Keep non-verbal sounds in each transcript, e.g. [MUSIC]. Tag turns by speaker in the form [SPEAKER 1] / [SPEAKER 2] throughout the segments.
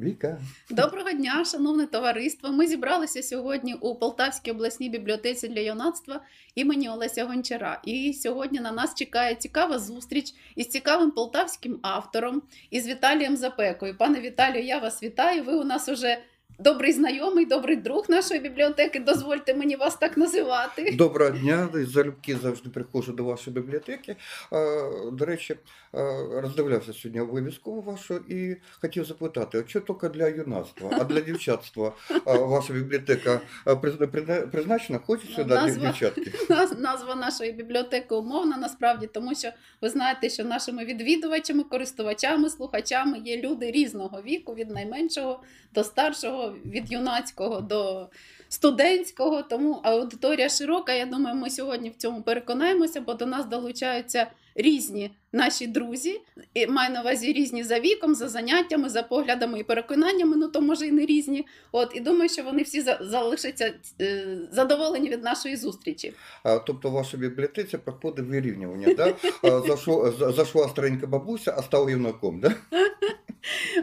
[SPEAKER 1] Віка.
[SPEAKER 2] Доброго дня, шановне товариство. Ми зібралися сьогодні у Полтавській обласній бібліотеці для юнацтва імені Олеся Гончара. І сьогодні на нас чекає цікава зустріч із цікавим полтавським автором із Віталієм Запекою. Пане Віталію, я вас вітаю. Ви у нас уже добрий знайомий, добрий друг нашої бібліотеки. Дозвольте мені вас так називати.
[SPEAKER 1] Доброго дня. Залюбки завжди приходжу до вашої бібліотеки. До речі, роздивлявся сьогодні вивіску вашу і хотів запитати, а що тільки для юнацтва, а для дівчатства ваша бібліотека призна- призна- призначена? Хочуть сюди
[SPEAKER 2] Назва-
[SPEAKER 1] дівчатки? [LAUGHS]
[SPEAKER 2] Назва нашої бібліотеки умовна насправді, тому що ви знаєте, що нашими відвідувачами, користувачами, слухачами є люди різного віку, від найменшого до старшого, від юнацького до студентського. Тому аудиторія широка. Я думаю, ми сьогодні в цьому переконаємося, бо до нас долучаються різні наші друзі, і маю на увазі різні за віком, за заняттями, за поглядами і переконаннями. Ну то може і не різні. От і думаю, що вони всі за- залишаться е, задоволені від нашої зустрічі.
[SPEAKER 1] А, Тобто в вашій бібліотеці проходить вирівнювання, да? А, Зайшло- за- Зайшла старенька бабуся, а стала юнаком, да? [LAUGHS]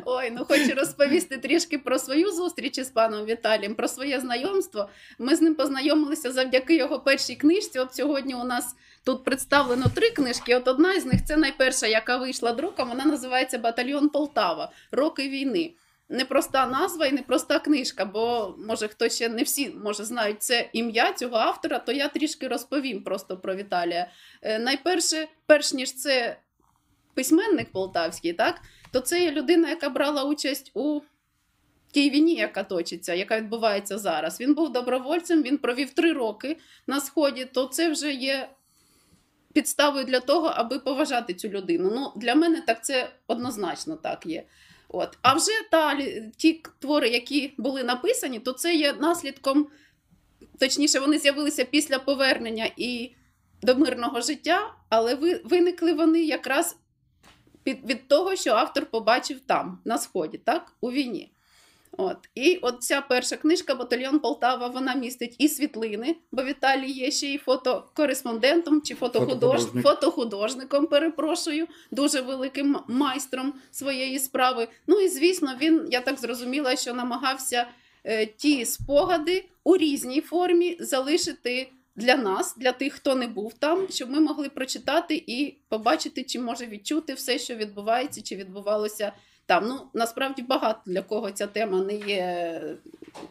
[SPEAKER 2] Ой, ну хочу розповісти трішки про свою зустріч із паном Віталієм, про своє знайомство. Ми з ним познайомилися завдяки його першій книжці. От сьогодні у нас тут представлено три книжки. От одна з них це найперша, яка вийшла друком. Вона називається Батальйон Полтава. Роки війни. Непроста назва і непроста книжка, бо може хто ще не всі може знають це ім'я цього автора, то я трішки розповім просто про Віталія. Е, найперше, перш ніж це письменник полтавський, так то це є людина, яка брала участь у тій війні, яка точиться, яка відбувається зараз. Він був добровольцем, він провів три роки на сході, то це вже є підставою для того, аби поважати цю людину. Ну, для мене так це однозначно так є. От. А вже та, ті твори, які були написані, то це є наслідком, точніше, вони з'явилися після повернення і до мирного життя, але ви, виникли вони якраз від, від того, що автор побачив там, на сході, так, у війні. От. І от ця перша книжка Батальйон Полтава вона містить і світлини, бо Віталій є ще і фотокореспондентом чи фотохудож... Фотохудожником, перепрошую, дуже великим майстром своєї справи. Ну і звісно, він, я так зрозуміла, що намагався е, ті спогади у різній формі залишити для нас, для тих, хто не був там, щоб ми могли прочитати і побачити, чи може відчути все, що відбувається, чи відбувалося там. Ну насправді багато для кого ця тема не є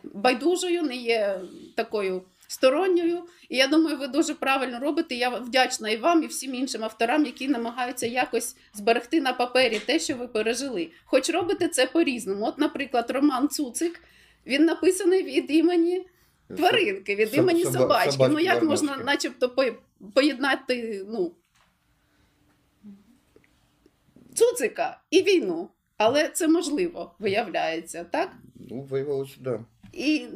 [SPEAKER 2] байдужою, не є такою сторонньою. І я думаю, ви дуже правильно робите. Я вдячна і вам, і всім іншим авторам, які намагаються якось зберегти на папері те, що ви пережили. Хоч робите це по-різному. От, наприклад, роман Цуцик. Він написаний від імені тваринки, від імені
[SPEAKER 1] соба-
[SPEAKER 2] собачки.
[SPEAKER 1] собачки
[SPEAKER 2] Ну як можна, начебто, по- поєднати ну, цуцика і війну. Але це можливо, виявляється, так?
[SPEAKER 1] Ну, виявилося, да.
[SPEAKER 2] І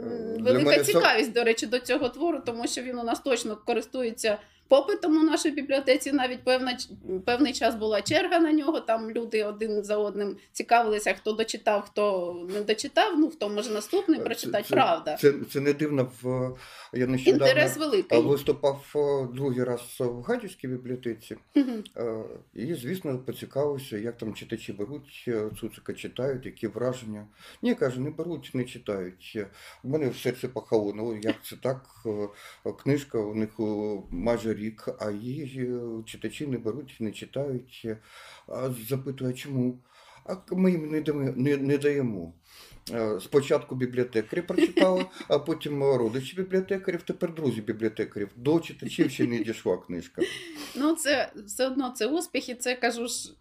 [SPEAKER 2] велика
[SPEAKER 1] цікавість, це-
[SPEAKER 2] цікавість, до речі, до цього твору, тому що він у нас точно користується попитом у нашій бібліотеці. Навіть певна, певний час була черга на нього. Там люди один за одним цікавилися, хто дочитав, хто не дочитав. Ну хто може наступний прочитати.
[SPEAKER 1] це-
[SPEAKER 2] Правда,
[SPEAKER 1] Це, це не дивно. В, я нещодавно
[SPEAKER 2] інтерес великий.
[SPEAKER 1] виступав е, другий раз в Гадівській бібліотеці. Е, І, звісно, поцікавився, як там читачі беруть, е, Цуцика читають, які враження. Ні, каже, не беруть, не читають. Е, У мене в серці пахало, ну як це так? Е, Книжка у них е, майже рік, а її е, читачі не беруть, не читають. Е, А чому? А ми їм не даємо. Не, не даємо. Е, Спочатку бібліотекарі прочитали, а потім родичі бібліотекарів, тепер друзі бібліотекарів. До читачів ще не дійшла книжка.
[SPEAKER 2] Ну, це все одно це успіх, і це кажу ж.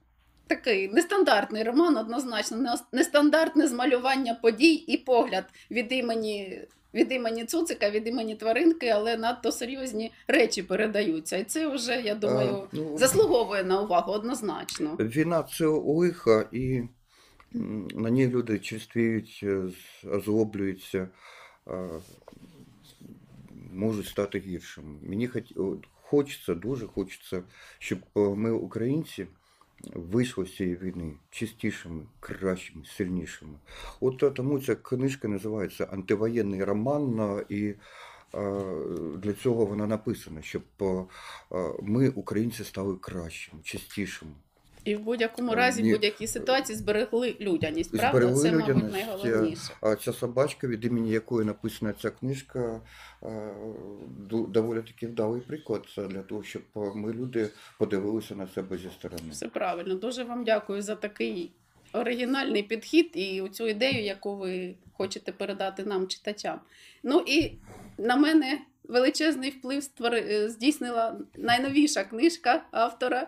[SPEAKER 2] Такий нестандартний роман, однозначно, нестандартне змалювання подій і погляд від імені, від імені Цуцика, від імені тваринки, але надто серйозні речі передаються. І це вже, я думаю,
[SPEAKER 1] А, ну,
[SPEAKER 2] заслуговує на увагу однозначно.
[SPEAKER 1] Війна це лиха, і на ній люди черствіють, е, озлоблюються, можуть стати гіршими. Мені от хочеться, дуже хочеться, щоб е, ми, українці, вийшли з цієї війни чистішими, кращими, сильнішими. От е, тому ця книжка називається Антивоєнний роман, е, і е, для цього вона написана, щоб ми, українці, стали кращими, чистішими.
[SPEAKER 2] І в будь-якому
[SPEAKER 1] Е,
[SPEAKER 2] разі, в будь-якій ситуації зберегли людяність, правда?
[SPEAKER 1] Зберегли
[SPEAKER 2] Це, мабуть, найголовніше.
[SPEAKER 1] А ця собачка, від імені якої написана ця книжка, е, доволі таки вдалий приклад для того, щоб ми люди подивилися на себе зі сторони.
[SPEAKER 2] Все правильно. Дуже вам дякую за такий оригінальний підхід і цю ідею, яку ви хочете передати нам, читачам. Ну і на мене величезний вплив е, здійснила найновіша книжка автора.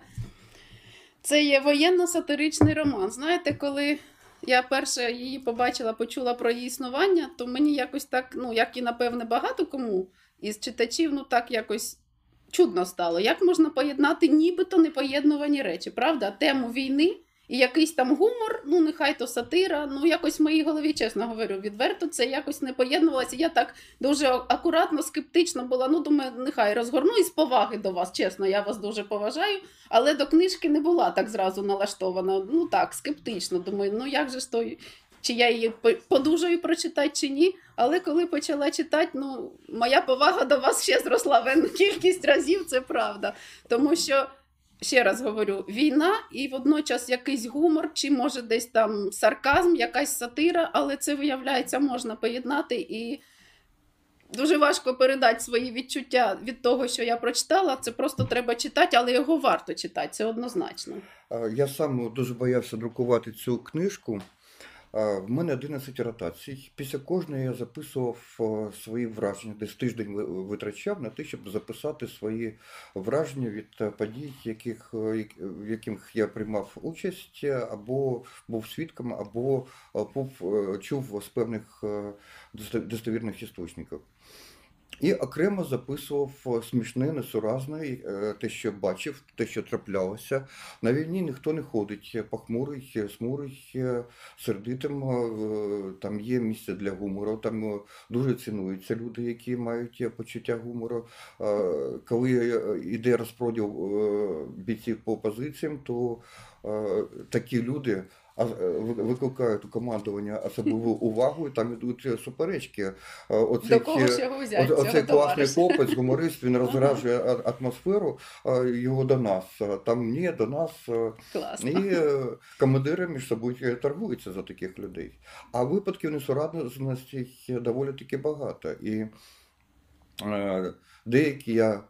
[SPEAKER 2] Це є воєнно-сатиричний роман. Знаєте, коли я перше її побачила, почула про її існування, то мені якось так, ну як і напевне багато кому із читачів, ну так якось чудно стало. Як можна поєднати нібито непоєднувані речі, правда? Тему війни і якийсь там гумор, ну нехай то сатира. Ну якось в моїй голові, чесно говорю, відверто це якось не поєднувалося. Я так дуже акуратно, скептично була. Ну, думаю, нехай розгорну із поваги до вас. Чесно, я вас дуже поважаю. Але до книжки не була так зразу налаштована. Ну так, скептично. Думаю, ну як же ж то. Чи я її подужаю прочитати чи ні. Але коли почала читати, ну моя повага до вас ще зросла в енну кількість разів, це правда. Тому що, ще раз говорю, війна і водночас якийсь гумор, чи може десь там сарказм, якась сатира, але це виявляється можна поєднати і. Дуже важко передати свої відчуття від того, що я прочитала. Це просто треба читати, але його варто читати, це однозначно.
[SPEAKER 1] Я сам дуже боявся друкувати цю книжку. В мене 11 ротацій. Після кожної я записував свої враження. Десь тиждень витрачав на те, щоб записати свої враження від е, подій, яких, е, в яких я приймав участь, е, або був свідком, або був, чув з певних достовірних істочників. І окремо записував е, смішне, несуразне, те, що бачив, те, що траплялося. На війні ніхто не ходить е, похмурий, е, смурий, сердитим. Там є місце для гумору. Там дуже цінуються люди, які мають почуття гумору. Коли йде розподіл е, бійців по позиціям, то такі люди. Е, Викликають у командування особливу увагу, і там ідуть е, суперечки. Е, Оцей,
[SPEAKER 2] До кого
[SPEAKER 1] е,
[SPEAKER 2] його взяти?
[SPEAKER 1] Оцей класний хлопець, гуморист, він розражує атмосферу його до нас. Там ні, до нас.
[SPEAKER 2] Класно.
[SPEAKER 1] І командири між собою торгуються за таких людей. А випадків несуразності доволі таки багато. І деякі я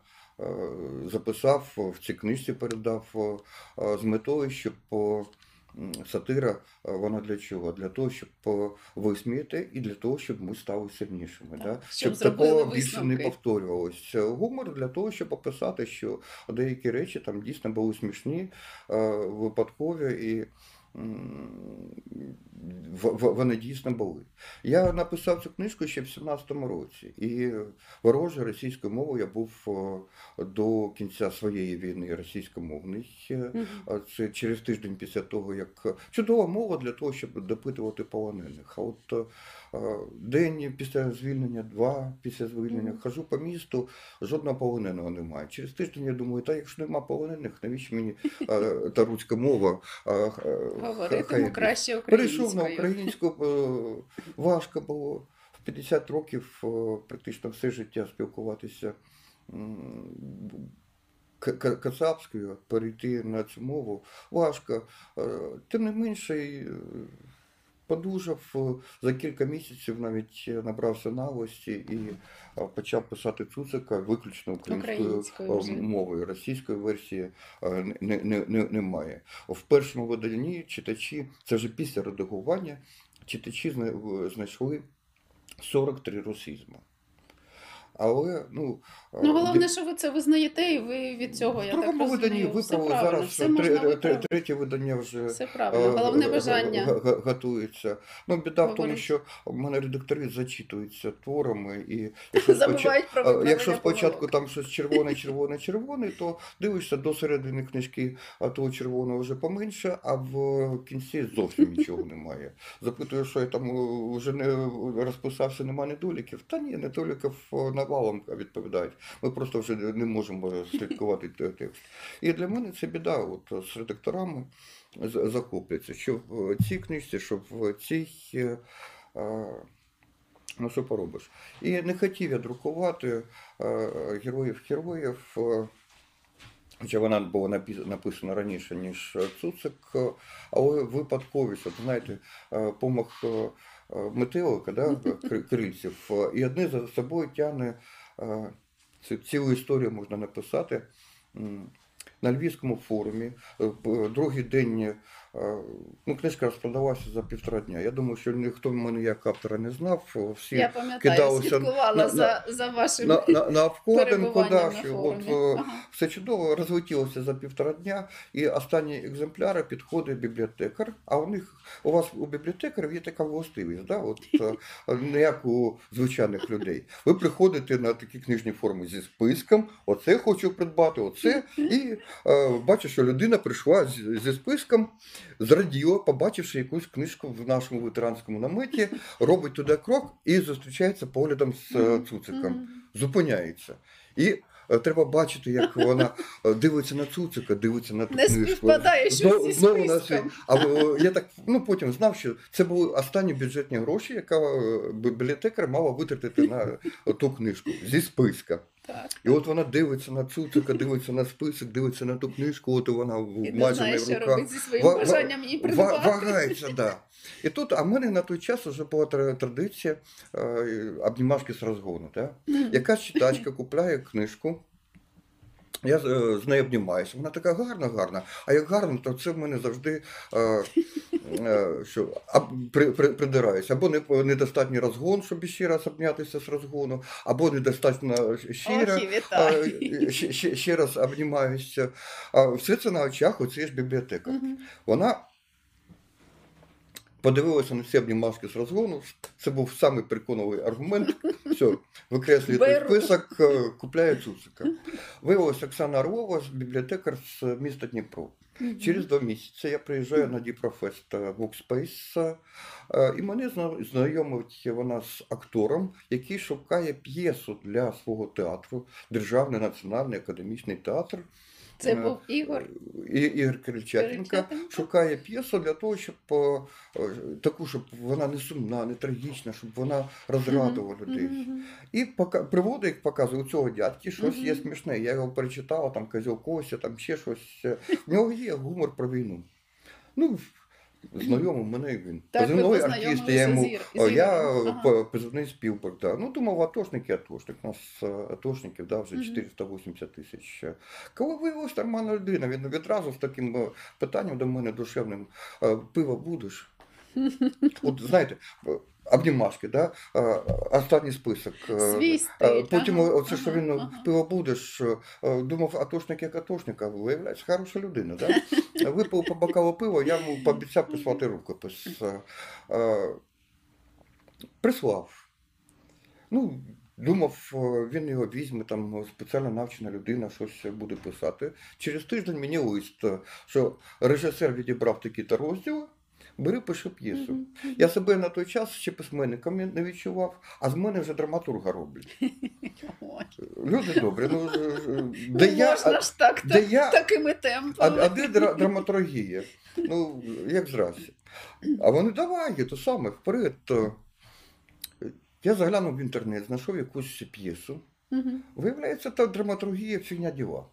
[SPEAKER 1] записав в цій книжці, передав з метою, щоб сатира, е, вона для чого? Для того, щоб висміяти і для того, щоб ми стали сильнішими.
[SPEAKER 2] Так,
[SPEAKER 1] Да?
[SPEAKER 2] щоб
[SPEAKER 1] Щоб такого більше не повторювалось. Гумор для того, щоб описати, що деякі речі там дійсно були смішні, е, випадкові і. Вони дійсно були. Я написав цю книжку ще в 17-му році, і вороже російською мовою я був до кінця своєї війни російськомовний. Це через тиждень після того, як чудова мова для того, щоб допитувати полонених. А от день після звільнення, два після звільнення, хожу по місту, жодного полоненого немає. Через тиждень я думаю, та якщо нема полонених, навіщо мені е, та руська мова? е, йде.
[SPEAKER 2] краще
[SPEAKER 1] Перейшов на українську, е, важко було. В 50 років е, практично все життя спілкуватися кацапською, перейти на цю мову важко. Е, Тим не менше, е, подужав е, за кілька місяців, навіть е, набрався навості і е, почав писати Цуцика виключно українською
[SPEAKER 2] Українською
[SPEAKER 1] мовою. Російської версії не, не, не, немає. В першому виданні читачі, це вже після редагування, читачі знайшли 43 русізми. Але, ну,
[SPEAKER 2] Ну,
[SPEAKER 1] е,
[SPEAKER 2] головне, що ви це визнаєте, і ви від цього, я
[SPEAKER 1] другому
[SPEAKER 2] так розумію,
[SPEAKER 1] виправили. Зараз
[SPEAKER 2] все можна
[SPEAKER 1] третє видання вже
[SPEAKER 2] Все правильно,
[SPEAKER 1] е,
[SPEAKER 2] головне бажання.
[SPEAKER 1] готується. Ну, біда в тому, що в мене редактори зачитуються творами, і [LAUGHS] якщо,
[SPEAKER 2] Забувають про
[SPEAKER 1] якщо спочатку там щось червоне, червоне, червоне, то дивишся до середини книжки, а того червоного вже поменше, а в кінці зовсім нічого немає. Запитую, що я там е, вже не розписався, нема недоліків. Та ні, недоліків навалом відповідають. Ми просто вже не можемо слідкувати текст. І для мене це біда. От з редакторами з- захопляться, що в цій книжці, що в цій. е, Ну, що поробиш? І не хотів я друкувати е, героїв-героїв. е, Хоча вона була написана раніше, ніж Цуцик, але випадковість, от знаєте, помах метелика, да, крильців, е, і одне за собою тягне е, цілу історію можна написати. На Львівському форумі е, другий день ну, книжка розпродалася за півтора дня. Я думаю, що ніхто мене як автора не знав. Всі
[SPEAKER 2] Я пам'ятаю,
[SPEAKER 1] кидалося
[SPEAKER 2] слідкувала
[SPEAKER 1] на-
[SPEAKER 2] за, за вашим
[SPEAKER 1] на, на, на обкладинку. От, е,
[SPEAKER 2] Ага.
[SPEAKER 1] все чудово розлетілося за півтора дня, і останні екземпляри підходить бібліотекар. А у них у вас у бібліотекарів є така властивість, да? От, [LAUGHS] не як у звичайних людей. Ви приходите на такі книжні форми зі списком, оце хочу придбати, оце. І е, бачу, що людина прийшла з- зі списком, зраділа, побачивши якусь книжку в нашому ветеранському наметі, робить туди крок і зустрічається поглядом з е, Цуциком зупиняється. І треба бачити, як вона е, дивиться на Цуцика, дивиться на ту
[SPEAKER 2] Не
[SPEAKER 1] книжку.
[SPEAKER 2] співпадає щось
[SPEAKER 1] Знову-
[SPEAKER 2] зі
[SPEAKER 1] знову на свій- А е, я так ну потім знав, що це були останні бюджетні гроші, яка е, бібліотекар мала витратити на ту книжку зі списка.
[SPEAKER 2] Так.
[SPEAKER 1] І от вона дивиться на Цуцика, дивиться на список, дивиться на ту книжку, от вона в-
[SPEAKER 2] І не
[SPEAKER 1] майже
[SPEAKER 2] знає,
[SPEAKER 1] в
[SPEAKER 2] що
[SPEAKER 1] руках.
[SPEAKER 2] робить зі своїм бажанням її придбати.
[SPEAKER 1] Вагається, да. І тут, а в мене на той час вже була традиція е, обнімашки з розгону. Да? Якась читачка [LAUGHS] купляє книжку. Я е, з нею обнімаюся. Вона така гарна, гарна. А як гарно, то це в мене завжди е, е, що, а, при, при, придираюся. Або не, недостатній розгон, щоб ще раз обнятися з розгону, або недостатньо.
[SPEAKER 2] Ох, і
[SPEAKER 1] А, ще, ще, ще раз обнімаюся. А все це на очах оцієї ж бібліотека.
[SPEAKER 2] Мгм.
[SPEAKER 1] Вона подивилася на ці обнімашки з розгону. Це був самий переконливий аргумент. [LAUGHS] Все, викреслює список, е, купляє Цуцика. Виявилася Оксана Орлова, бібліотекар з міста Дніпро. Через два місяці я приїжджаю на Дніпрофест Workspace, е, і мене знайомить вона з актором, який шукає п'єсу для свого театру, Державний національний академічний театр.
[SPEAKER 2] Це
[SPEAKER 1] Е,
[SPEAKER 2] був Ігор.
[SPEAKER 1] І, Ігор Крильчатенко. шукає п'єсу для того, щоб е, е, таку, щоб вона не сумна, не трагічна, щоб вона розрадувала людей.
[SPEAKER 2] Мгм.
[SPEAKER 1] І пока, приводить як показує у цього дядьки, щось є смішне. Я його перечитала, там козьол Костя, там ще щось. В нього є гумор про війну. Ну, знайомий мене він.
[SPEAKER 2] Так,
[SPEAKER 1] Позивний артист, я йому.
[SPEAKER 2] з Ір-
[SPEAKER 1] о, я
[SPEAKER 2] Ага.
[SPEAKER 1] позивний Спілберг, да. Ну, думав, атошник і атошник. У нас е, атошників да, вже
[SPEAKER 2] Мгм.
[SPEAKER 1] 480 тисяч. Коли виявилась нормальна людина, він відразу з таким е, питанням до мене душевним: е, пиво будеш? [LAUGHS] От знаєте, е, обнімашки, да? останній список. е,
[SPEAKER 2] Свій
[SPEAKER 1] Е,
[SPEAKER 2] стиль.
[SPEAKER 1] Потім
[SPEAKER 2] ага,
[SPEAKER 1] оце, що він
[SPEAKER 2] ага.
[SPEAKER 1] пиво будеш, е, думав, атошник як атошник, а виявляється, хороша людина. Да? [LAUGHS] Випив по бокалу пива, я йому пообіцяв прислати рукопис. Прислав. Ну, думав, він його візьме, там спеціально навчена людина щось буде писати. Через тиждень мені лист, що режисер відібрав такі-то розділи, бери, пиши п'єсу. Я себе на той час ще письменником не відчував, а з мене вже драматурга роблять. [LAUGHS] Люди добрі, ну е, е,
[SPEAKER 2] Ну,
[SPEAKER 1] де я,
[SPEAKER 2] можна ж так,
[SPEAKER 1] де
[SPEAKER 2] так
[SPEAKER 1] я,
[SPEAKER 2] такими темпами.
[SPEAKER 1] а де драматургія? Ну, як зразі. А вони давай, то саме, вперед. То. Я заглянув в інтернет, знайшов якусь п'єсу. Виявляється, та драматургія фігня діла.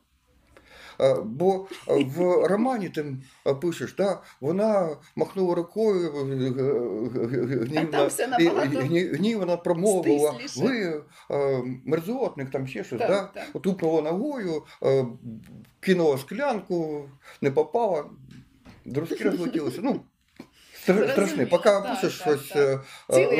[SPEAKER 1] Е, Бо е, в романі ти е, пишеш, да, вона махнула рукою, е, е,
[SPEAKER 2] А там все
[SPEAKER 1] і-
[SPEAKER 2] набагато
[SPEAKER 1] гні- промовила, ви мерзотник, там ще щось, да? тупнула ногою, кинула склянку, не попала, друзки [LAUGHS] розлетілися. Ну, страшне, поки пишеш щось,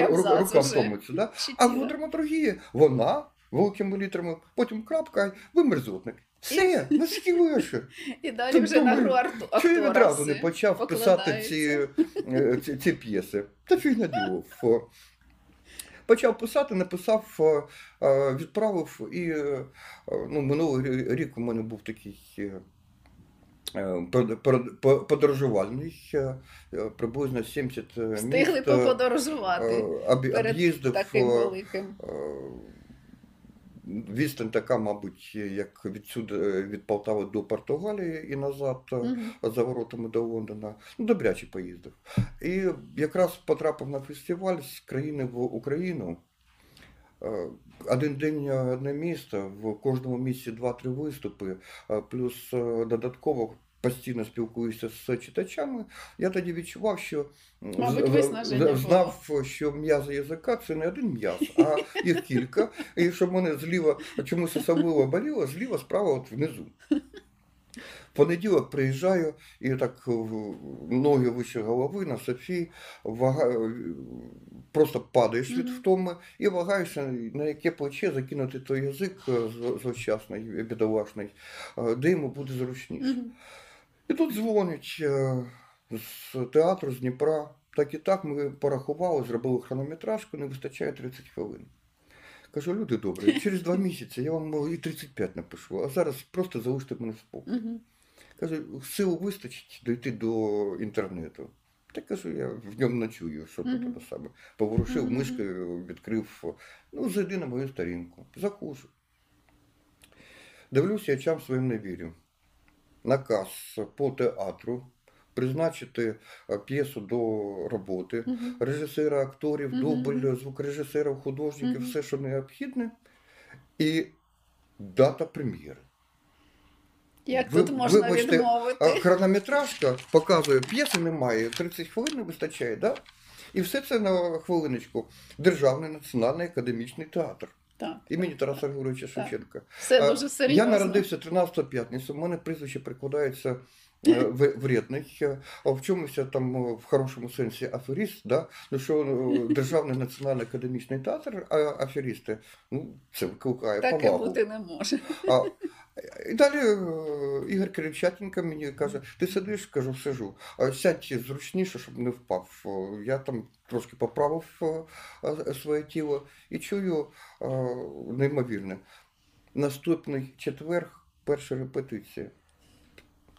[SPEAKER 1] рукам
[SPEAKER 2] уже.
[SPEAKER 1] Да? А в драматургії вона великими літерами, потім крапка, ви мерзотник. Все, наскільки вище.
[SPEAKER 2] І далі
[SPEAKER 1] Ти
[SPEAKER 2] вже на гру актора.
[SPEAKER 1] Чого я відразу не почав писати ці, е, ці, ці п'єси? Та фігня діло. Почав писати, написав, е, відправив, і е, ну, минулий рік у мене був такий под- под- по- подорожувальний, приблизно 70 міст.
[SPEAKER 2] Встигли поподорожувати перед
[SPEAKER 1] об'їздив.
[SPEAKER 2] таким великим.
[SPEAKER 1] Відстань така, мабуть, як відсюди е, від Полтави до Португалії і назад
[SPEAKER 2] Мгм.
[SPEAKER 1] за воротами до Лондона. Ну, добряче поїздив. І якраз потрапив на фестиваль з країни в Україну. е, один день одне місто, в кожному місці два-три виступи, плюс додатково постійно спілкуюся з читачами. Я тоді відчував, що
[SPEAKER 2] Мабуть, виснаження
[SPEAKER 1] знав, що м'язи язика це не один м'яз, а їх кілька. І щоб мене зліва чомусь особливо боліло, зліва справа от внизу. В понеділок приїжджаю і так в- ноги вище голови на Софії, вага... просто падаєш від втоми і вагаєшся, на яке плече закинути той язик е, з- злощасний, бідолашний, е, де йому буде зручніше. І тут дзвонять е, з театру, з Дніпра. Так і так ми порахували, зробили хронометражку, не вистачає 30 хвилин. Кажу, люди добрі, [LAUGHS] через два місяці я вам і 35 напишу, а зараз просто залиште мене в спокій. Каже, сил вистачить дойти до інтернету. Та кажу, я в ньому ночую, що
[SPEAKER 2] Мгм.
[SPEAKER 1] тут саме. Поворушив
[SPEAKER 2] Мгм.
[SPEAKER 1] мишкою, відкрив, ну, зайди на мою сторінку. Заходжу. Дивлюся, я чам своїм не вірю. Наказ по театру призначити е, п'єсу до роботи,
[SPEAKER 2] Мгм.
[SPEAKER 1] режисера, акторів,
[SPEAKER 2] Мгм.
[SPEAKER 1] дубль, звукорежисерів, художників,
[SPEAKER 2] Мгм.
[SPEAKER 1] все, що необхідне, і дата прем'єри.
[SPEAKER 2] Як
[SPEAKER 1] Ви-
[SPEAKER 2] тут можна
[SPEAKER 1] вибачте,
[SPEAKER 2] відмовити?
[SPEAKER 1] Хронометражка показує, п'єси немає, 30 хвилин не вистачає, да? І все це на хвилиночку. Державний національний академічний театр
[SPEAKER 2] Так,
[SPEAKER 1] імені Тараса Григоровича Шевченка.
[SPEAKER 2] все дуже серйозно.
[SPEAKER 1] Я народився 13 п'ятницю, у мене прізвище прикладається е, вредний, е, а в чомусь там е, в хорошому сенсі аферіст, да? ну що е, Державний національний академічний театр, а аферісти, ну це викликає
[SPEAKER 2] Таке
[SPEAKER 1] повагу.
[SPEAKER 2] бути не може.
[SPEAKER 1] А, і далі Ігор Киричатенко мені каже, ти сидиш, кажу, сижу, сядь зручніше, щоб не впав. Я там трошки поправив своє тіло і чую неймовірне. Наступний четвер, перша репетиція.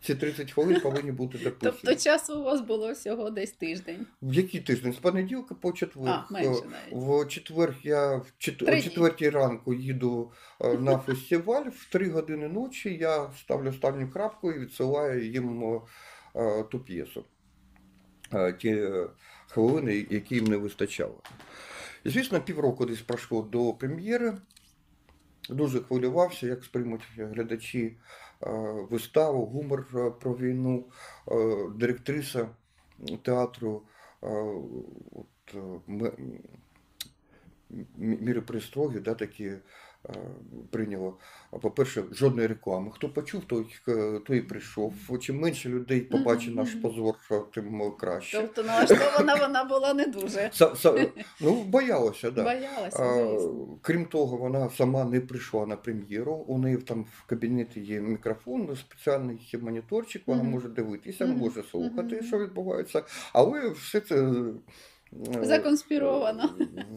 [SPEAKER 1] Ці 30 хвилин повинні бути дописані.
[SPEAKER 2] Тобто часу у вас було всього десь тиждень.
[SPEAKER 1] В який тиждень? З понеділка по четвер.
[SPEAKER 2] А, менше навіть.
[SPEAKER 1] В четвер я в чет... О четвертій ранку їду е, на [LAUGHS] фестиваль. В три години ночі я ставлю останню крапку і відсилаю їм е, ту п'єсу. Е, Ті хвилини, які їм не вистачало. І, звісно, півроку десь пройшло до прем'єри. Дуже хвилювався, як сприймуть глядачі виставу, гумор е, про війну, Е, директриса театру е, от, е, міри пристроги, да, такі е, прийняло. По-перше, жодної реклами. Хто почув, той, е, той і прийшов. Чим менше людей побачить наш позор, тим краще.
[SPEAKER 2] Тобто налаштована вона була не дуже. [LAUGHS]
[SPEAKER 1] Ну, боялася, да.
[SPEAKER 2] Боялася, звісно.
[SPEAKER 1] Крім того, вона сама не прийшла на прем'єру. У неї там в кабінеті є мікрофон, спеціальний моніторчик, вона може дивитися, може слухати, що відбувається. Але все це е,
[SPEAKER 2] Законспіровано.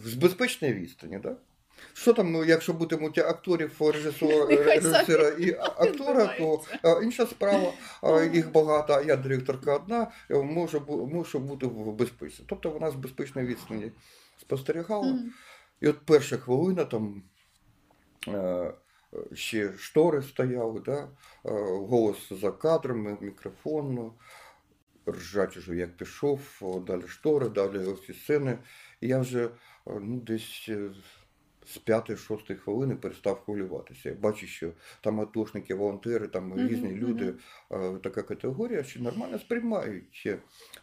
[SPEAKER 1] з безпечної відстані, так? Що там, ну, якщо будемо акторів, режисера, і [LAUGHS] актора, то інша справа, їх багато, а я директорка одна, е, можу, бути в безпеці. Тобто вона з безпечної відстані спостерігала. І от перша хвилина там е, ще штори стояли, да? е, голос за кадром, мікрофон, ржач уже як пішов, далі штори, далі ці сцени. І я вже е, ну, десь з п'ятої-шостої хвилини перестав хвилюватися. Я бачу, що там атошники, волонтери, там різні люди, е, така категорія, що нормально сприймають.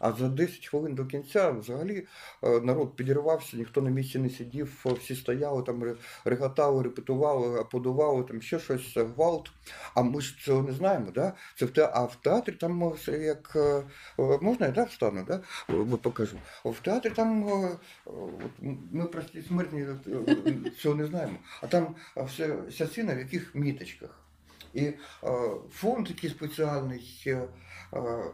[SPEAKER 1] А за 10 хвилин до кінця взагалі е, народ підірвався, ніхто на місці не сидів, всі стояли, там реготали, репетували, аплодували, там ще щось, гвалт. А ми ж цього не знаємо, да? Це в те... А в театрі там е, як можна я да, встану, да? Покажу. В театрі там ми прості смертні цього не знаємо. А там все, вся сцена в яких міточках. І е, фон такий спеціальний, е, е,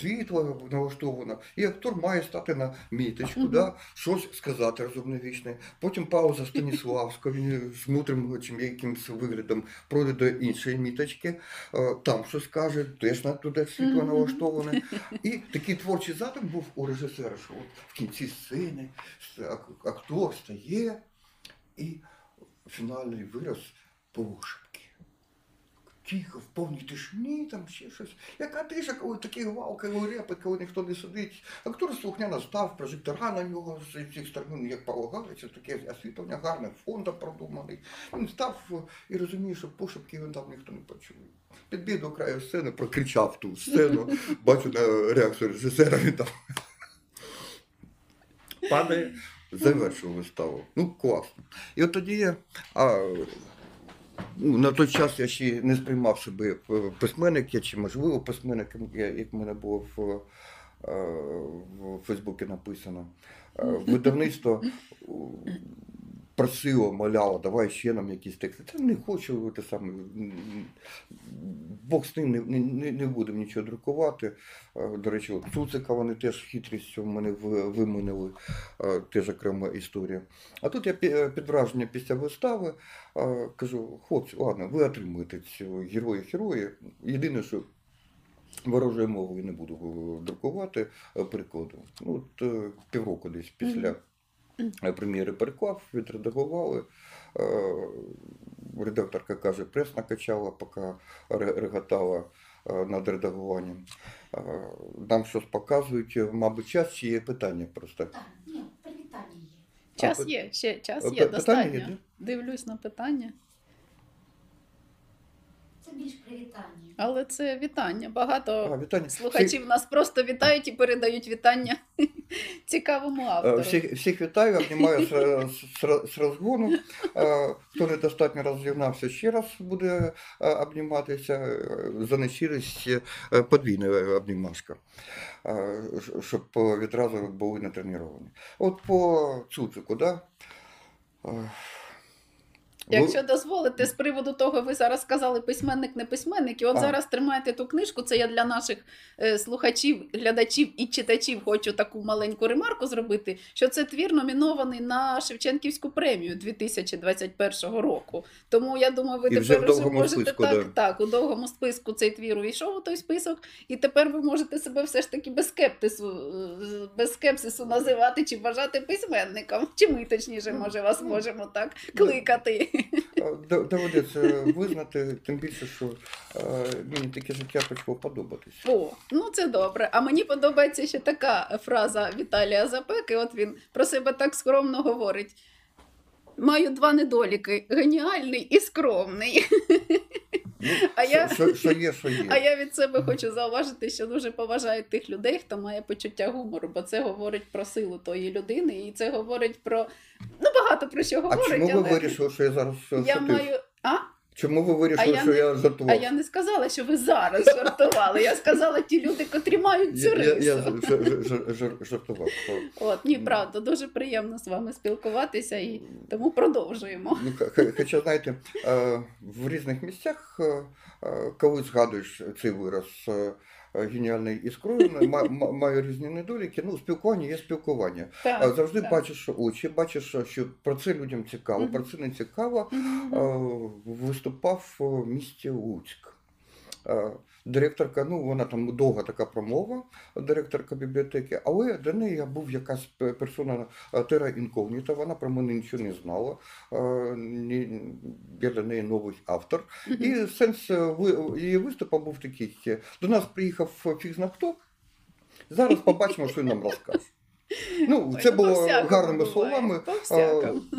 [SPEAKER 1] світло налаштовано, і актор має стати на міточку, да, щось сказати розумне вічне. Потім пауза Станіславського, він з чим якимось виглядом пройде до іншої міточки, е, там щось каже, теж на туди світло налаштоване. І такий творчий задум був у режисера, що от в кінці сцени актор стає і фінальний вираз полушепки. тихо, в повній тишині, там ще щось. Яка тиша, коли такий гвал, коли репить, коли ніхто не сидить. Актор слухняно став, прожектора на нього з цих сторон, як полагається, таке освітлення гарне, фон там продуманий. Він став е, і розуміє, що пошепки він там ніхто не почує. Підбіг до краю сцени, прокричав ту сцену, [LAUGHS] бачу на реакцію режисера, він там падає, завершив виставу. Ну, класно. І от тоді я. А, ну, на той час я ще не сприймав себе е, письменник, я чи можливо письменник, як в мене було в, е, в Фейсбуці написано. Е, Видавництво е, просило, моляло, давай ще нам якісь тексти. Та не хочу те саме. Бог з ним не, не, не- будемо нічого друкувати. Е, До речі, Цуцика вони теж хитрістю в мене ви- виманили, е, теж окрема історія. А тут я пі- під враження після вистави е, кажу, хлопці, ладно, ви отримуєте цього герої-герої. Єдине, що ворожою мовою не буду е, друкувати е, перекладу. Ну, от е, півроку десь після е, прем'єри переклав, відредагували. Е, Редакторка каже, прес накачала, поки реготала е, над редагуванням. Е, Нам щось показують, е, мабуть, час чи є питання просто.
[SPEAKER 3] Так, ні, привітання є.
[SPEAKER 2] Час є, ще час
[SPEAKER 1] Е,
[SPEAKER 2] є,
[SPEAKER 1] питання
[SPEAKER 2] достатньо.
[SPEAKER 1] є,
[SPEAKER 2] Дивлюсь на питання.
[SPEAKER 3] Це більш привітання.
[SPEAKER 2] Але це вітання. Багато
[SPEAKER 1] А, вітання.
[SPEAKER 2] слухачів нас просто вітають і передають вітання [LAUGHS] цікавому
[SPEAKER 1] Е,
[SPEAKER 2] автору.
[SPEAKER 1] Всіх, всіх вітаю, обнімаю з, з, з розгону. Е, Хто недостатньо розігнався, ще раз буде е, обніматися. За нещирість подвійна обнімашка, щоб відразу були натреновані. От по цуцику, да?
[SPEAKER 2] Якщо дозволите, з приводу того, ви зараз сказали письменник, не письменник, і от
[SPEAKER 1] А.
[SPEAKER 2] зараз тримаєте ту книжку. Це я для наших е, слухачів, глядачів і читачів хочу таку маленьку ремарку зробити, що це твір номінований на Шевченківську премію 2021 року. Тому я думаю, ви
[SPEAKER 1] І вже
[SPEAKER 2] тепер
[SPEAKER 1] в довгому
[SPEAKER 2] можете
[SPEAKER 1] списку,
[SPEAKER 2] так,
[SPEAKER 1] да.
[SPEAKER 2] так, у довгому списку цей твір увійшов у той список, і тепер ви можете себе все ж таки без скептису, е, без скепсису називати чи вважати письменником. Чи ми точніше, може, вас можемо так кликати.
[SPEAKER 1] Е, д- Доведеться визнати, тим більше, що мені таке життя почало подобатись.
[SPEAKER 2] О, ну це добре. А мені подобається ще така фраза Віталія Запеки. От він про себе так скромно говорить. Маю два недоліки: геніальний і скромний.
[SPEAKER 1] Ну,
[SPEAKER 2] А я-
[SPEAKER 1] що, що, що є, що є.
[SPEAKER 2] А я від себе хочу зауважити, що дуже поважаю тих людей, хто має почуття гумору, бо це говорить про силу тої людини, і це говорить про ну багато про що
[SPEAKER 1] А чому ви
[SPEAKER 2] але
[SPEAKER 1] вирішили, що я зараз
[SPEAKER 2] я маю. А?
[SPEAKER 1] Чому ви вирішили,
[SPEAKER 2] А я не-
[SPEAKER 1] я
[SPEAKER 2] а я не сказала, що ви зараз жартували. Я сказала ті люди, котрі мають цю
[SPEAKER 1] Я, я,
[SPEAKER 2] рису.
[SPEAKER 1] я ж- ж- жартував.
[SPEAKER 2] От, ні, правда, дуже приємно з вами спілкуватися і тому продовжуємо.
[SPEAKER 1] Ну, хоча, знаєте, е, в різних місцях, е, е, коли згадуєш цей вираз е, е, геніальний і скроєний, ма- ма- маю різні недоліки. Ну, спілкування є спілкування.
[SPEAKER 2] Так,
[SPEAKER 1] Завжди
[SPEAKER 2] так.
[SPEAKER 1] бачиш очі, бачиш, що про це людям цікаво, про це не цікаво. Е, виступав в місті Луцьк. Директорка, ну вона там довга така промова, директорка бібліотеки, але для неї я був якась пе- персона е, тера інкогніта, вона про мене нічого не знала. Е, Я для неї новий автор. І сенс е, її виступу був такий: до нас приїхав фіг зна хто. Зараз побачимо, що він нам розкаже. Ну, це
[SPEAKER 2] ну,
[SPEAKER 1] було гарними
[SPEAKER 2] буває,
[SPEAKER 1] словами.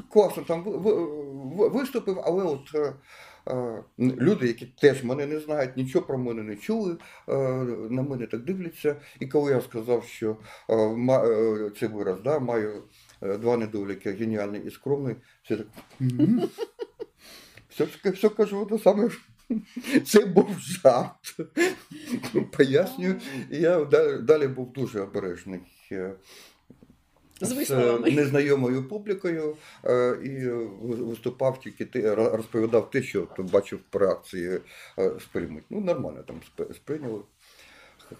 [SPEAKER 1] Класно там ви- ви- ви- виступив, але от люди, які теж мене не знають, нічого про мене не чули, е, на мене так дивляться. І коли я сказав, що е, е, це вираз, да, маю е, два недоліки, геніальний і скромний, все так. Все, все кажу, те саме. Це був жарт. Пояснюю. І я далі, далі був дуже обережний.
[SPEAKER 2] З
[SPEAKER 1] з незнайомою публікою е, і виступав тільки ро- розповідав те, що то бачив по реакції е, сприймуть. Ну, нормально там сприйняли.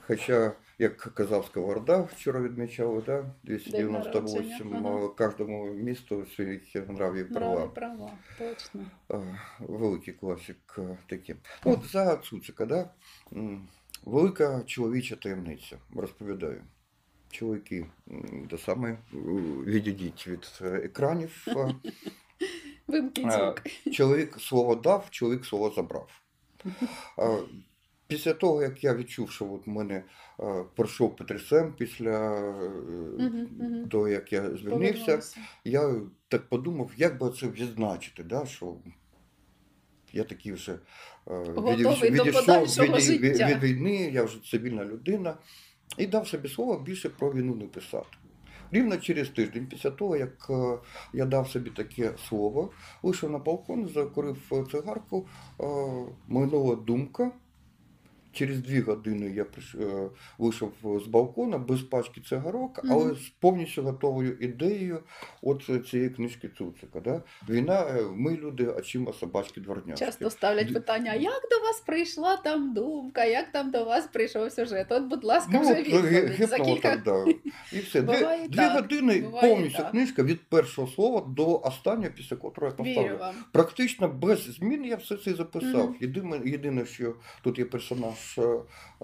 [SPEAKER 1] Хоча, як казав Сковорода, вчора відмічали, да, 298
[SPEAKER 2] День
[SPEAKER 1] е, кожному місту свої нраві права.
[SPEAKER 2] Права, точно.
[SPEAKER 1] Великий класик такий. Ну, От за Цуцика, да? велика чоловіча таємниця. Розповідаю. Чоловіки, те саме, е, відійдіть від е, екранів. [LAUGHS] Е. Чоловік слово дав, чоловік слово забрав. Після того, як я відчув, що от в мене пройшов ПТСМ після того, як я звільнився, я так подумав, як би це відзначити, да, що я такий вже е,
[SPEAKER 2] Готовий до
[SPEAKER 1] від, від війни, я вже цивільна людина, і дав собі слово більше про війну не писати. Рівно через тиждень після того, як е, я дав собі таке слово, вийшов на балкон, закурив цигарку, е, минула думка. Через дві години я е, вийшов з балкона без пачки цигарок, але з повністю готовою ідеєю от цієї книжки Цуцика. Да? Війна, е, ми люди, а чим собачки дворняшки.
[SPEAKER 2] Часто ставлять питання: а як до вас прийшла там думка, як там до вас прийшов сюжет? От, будь ласка,
[SPEAKER 1] Ну,
[SPEAKER 2] вже відповідь. За кілька
[SPEAKER 1] так, да. І все. Дві,
[SPEAKER 2] Буває
[SPEAKER 1] дві
[SPEAKER 2] так,
[SPEAKER 1] години
[SPEAKER 2] буває
[SPEAKER 1] повністю
[SPEAKER 2] так.
[SPEAKER 1] книжка від першого слова до останнього, після котрого я
[SPEAKER 2] вірю
[SPEAKER 1] поставив. Практично без змін я все це записав. Єдине, єдине, що тут є персонаж е,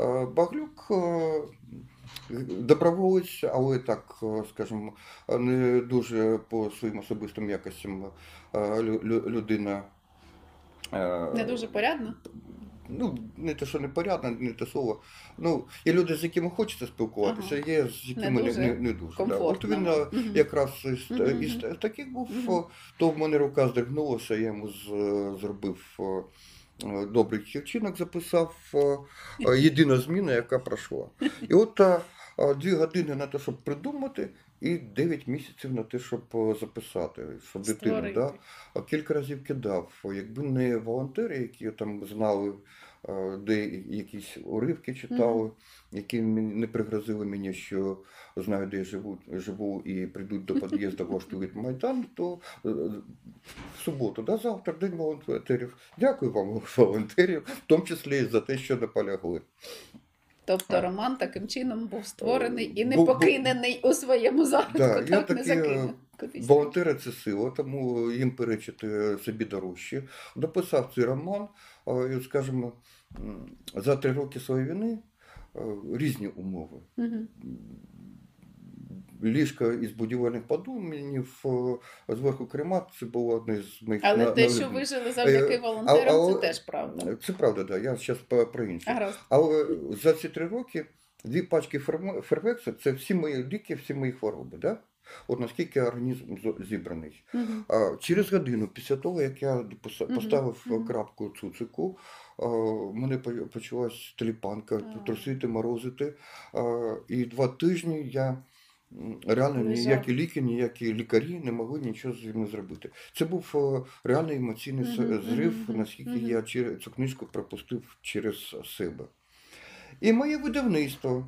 [SPEAKER 1] е, Баглюк, е, доброволець, але так, скажімо, не дуже по своїм особистим якостям лю- лю- людина.
[SPEAKER 2] Не дуже порядно.
[SPEAKER 1] Ну, не те, що непорядно, не те слово. Ну, є люди, з якими хочеться спілкуватися,
[SPEAKER 2] Ага.
[SPEAKER 1] є з якими не,
[SPEAKER 2] дуже
[SPEAKER 1] не, не дуже. Да. От він
[SPEAKER 2] Мгм.
[SPEAKER 1] якраз із,
[SPEAKER 2] Мгм,
[SPEAKER 1] із таких був, о, то в мене рука здригнулася, я йому з, зробив добрий вчинок, записав о, е, єдина зміна, яка пройшла. І от е, е, дві години на те, щоб придумати, і 9 місяців на те, щоб записати, щоб дитину. Да? Кілька разів кидав. Якби не волонтери, які там знали, е, де якісь уривки читали, які не пригрозили мені, що знають, де я живу, живу і прийдуть до під'їзду, влаштують майдан, то е, в суботу, да, завтра день волонтерів. Дякую вам, [LAUGHS] волонтерів, в тому числі і за те, що наполягли.
[SPEAKER 2] Тобто
[SPEAKER 1] А.
[SPEAKER 2] роман таким чином був створений і не
[SPEAKER 1] Бу- бу-
[SPEAKER 2] покинений у своєму зародку,
[SPEAKER 1] Да, я
[SPEAKER 2] так не закинув.
[SPEAKER 1] Волонтери це сила, тому їм перечити собі дорожче. Дописав цей роман, е, скажімо, за три роки своєї війни е, різні умови.
[SPEAKER 2] Мгм.
[SPEAKER 1] Ліжка із будівельних подумінів, е, зверху кремат, це було одне з моїх
[SPEAKER 2] Але
[SPEAKER 1] на-
[SPEAKER 2] те,
[SPEAKER 1] на-
[SPEAKER 2] що вижили завдяки
[SPEAKER 1] Е,
[SPEAKER 2] волонтерам,
[SPEAKER 1] а- а-
[SPEAKER 2] це теж правда.
[SPEAKER 1] Це правда, да. Я зараз про інше.
[SPEAKER 2] Гаразд.
[SPEAKER 1] Але за ці три роки дві пачки фервекса це всі мої ліки, всі мої хвороби. Да? От наскільки організм зібраний. А, через годину після того, як я поставив
[SPEAKER 2] мгм.
[SPEAKER 1] крапку цуцику, мене по- почалась теліпанка,
[SPEAKER 2] А.
[SPEAKER 1] трусити, морозити. І два тижні я реально ніякі ліки, ніякі лікарі не могли нічого з ним зробити. Це був е, реальний емоційний с-
[SPEAKER 2] Мгм,
[SPEAKER 1] зрив, наскільки
[SPEAKER 2] мгм.
[SPEAKER 1] я чер- цю книжку пропустив через себе. І моє видавництво.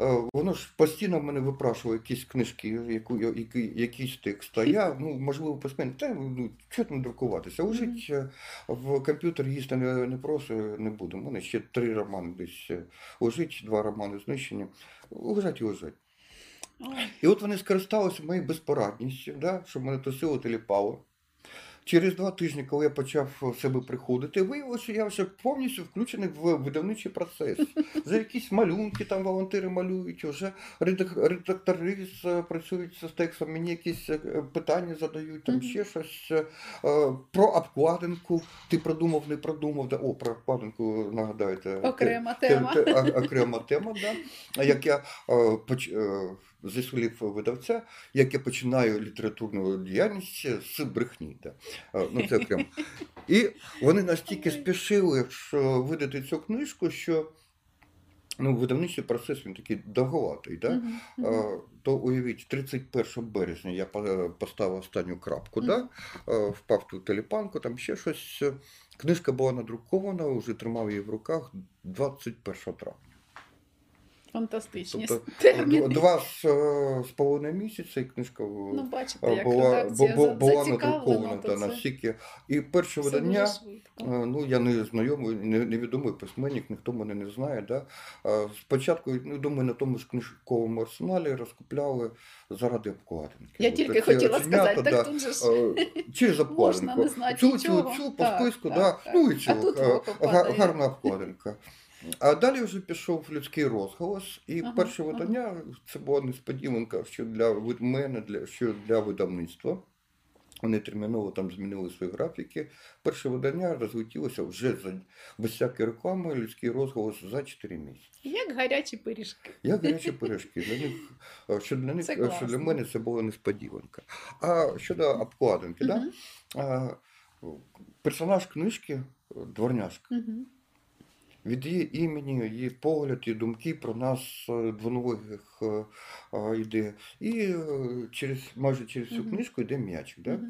[SPEAKER 1] Е, Воно ж постійно в мене випрашувало якісь книжки, яку, які, якийсь текст. А я, ну, можливо, письменник, та ну, що там друкуватися? Лежить е, в комп'ютер їсти не, не просто не буду. У мене ще три романи десь е, лежить, два романи знищені. Лежать і лежать. І от вони скористалися моєю безпорадністю, да, щоб мене тусило теліпало. Через два тижні, коли я почав в себе приходити, виявилося, що я вже повністю включений в видавничий процес. Вже якісь малюнки там волонтери малюють, вже редак- редактори працюють з текстом, мені якісь е, питання задають, там ще щось. е, е, Про обкладинку. Ти продумав, не продумав. Да? О, про обкладинку нагадаєте.
[SPEAKER 2] Окрема тема.
[SPEAKER 1] окрема тема, да. Як я поч... зі слів видавця, як я починаю літературну діяльність з брехні. Да. Ну, це окремо. І вони настільки спішили що видати цю книжку, що ну, видавничий процес він такий довгуватий. Да? То уявіть, 31 березня я поставив останню крапку, да? Впав ту телепанку, там ще щось. Книжка була надрукована, вже тримав її в руках 21 травня.
[SPEAKER 2] Фантастичні
[SPEAKER 1] Тобто, [LAUGHS]
[SPEAKER 2] терміни.
[SPEAKER 1] Два з, е, з половиною місяця і книжка
[SPEAKER 2] Ну, бачите,
[SPEAKER 1] е,
[SPEAKER 2] як
[SPEAKER 1] була,
[SPEAKER 2] редакція
[SPEAKER 1] бу-
[SPEAKER 2] за-
[SPEAKER 1] була надрукована та, настільки. І перше видання. Е, Ну, я не знайомий, не- невідомий письменник, ніхто мене не знає. Да? Е, Спочатку, ну, думаю, на тому ж книжковому арсеналі розкупляли заради обкладинки.
[SPEAKER 2] Я
[SPEAKER 1] От
[SPEAKER 2] тільки хотіла сказати,
[SPEAKER 1] да,
[SPEAKER 2] так тут же ж
[SPEAKER 1] е, через [LAUGHS]
[SPEAKER 2] можна
[SPEAKER 1] обкладинку.
[SPEAKER 2] не знати
[SPEAKER 1] Цю, цю, цю по списку, да. ну і
[SPEAKER 2] А
[SPEAKER 1] цю, е, гарна обкладинка. А далі вже пішов людський розголос, і
[SPEAKER 2] Ага,
[SPEAKER 1] перше
[SPEAKER 2] ага.
[SPEAKER 1] видання це була несподіванка, що для мене, для, що для видавництва. Вони терміново там змінили свої графіки. Перше видання розлетілося вже за, без всякої реклами, людський розголос за 4 місяці.
[SPEAKER 2] Як гарячі пиріжки.
[SPEAKER 1] Як гарячі пиріжки. Для них, що для них,
[SPEAKER 2] Це
[SPEAKER 1] що для мене це була несподіванка. А щодо обкладинки, да? А, персонаж книжки дворняжка.
[SPEAKER 2] Мгм.
[SPEAKER 1] Від її імені, її погляд і думки про нас е, двоногих е, е, йде. І через, майже через цю книжку йде м'ячик. Да?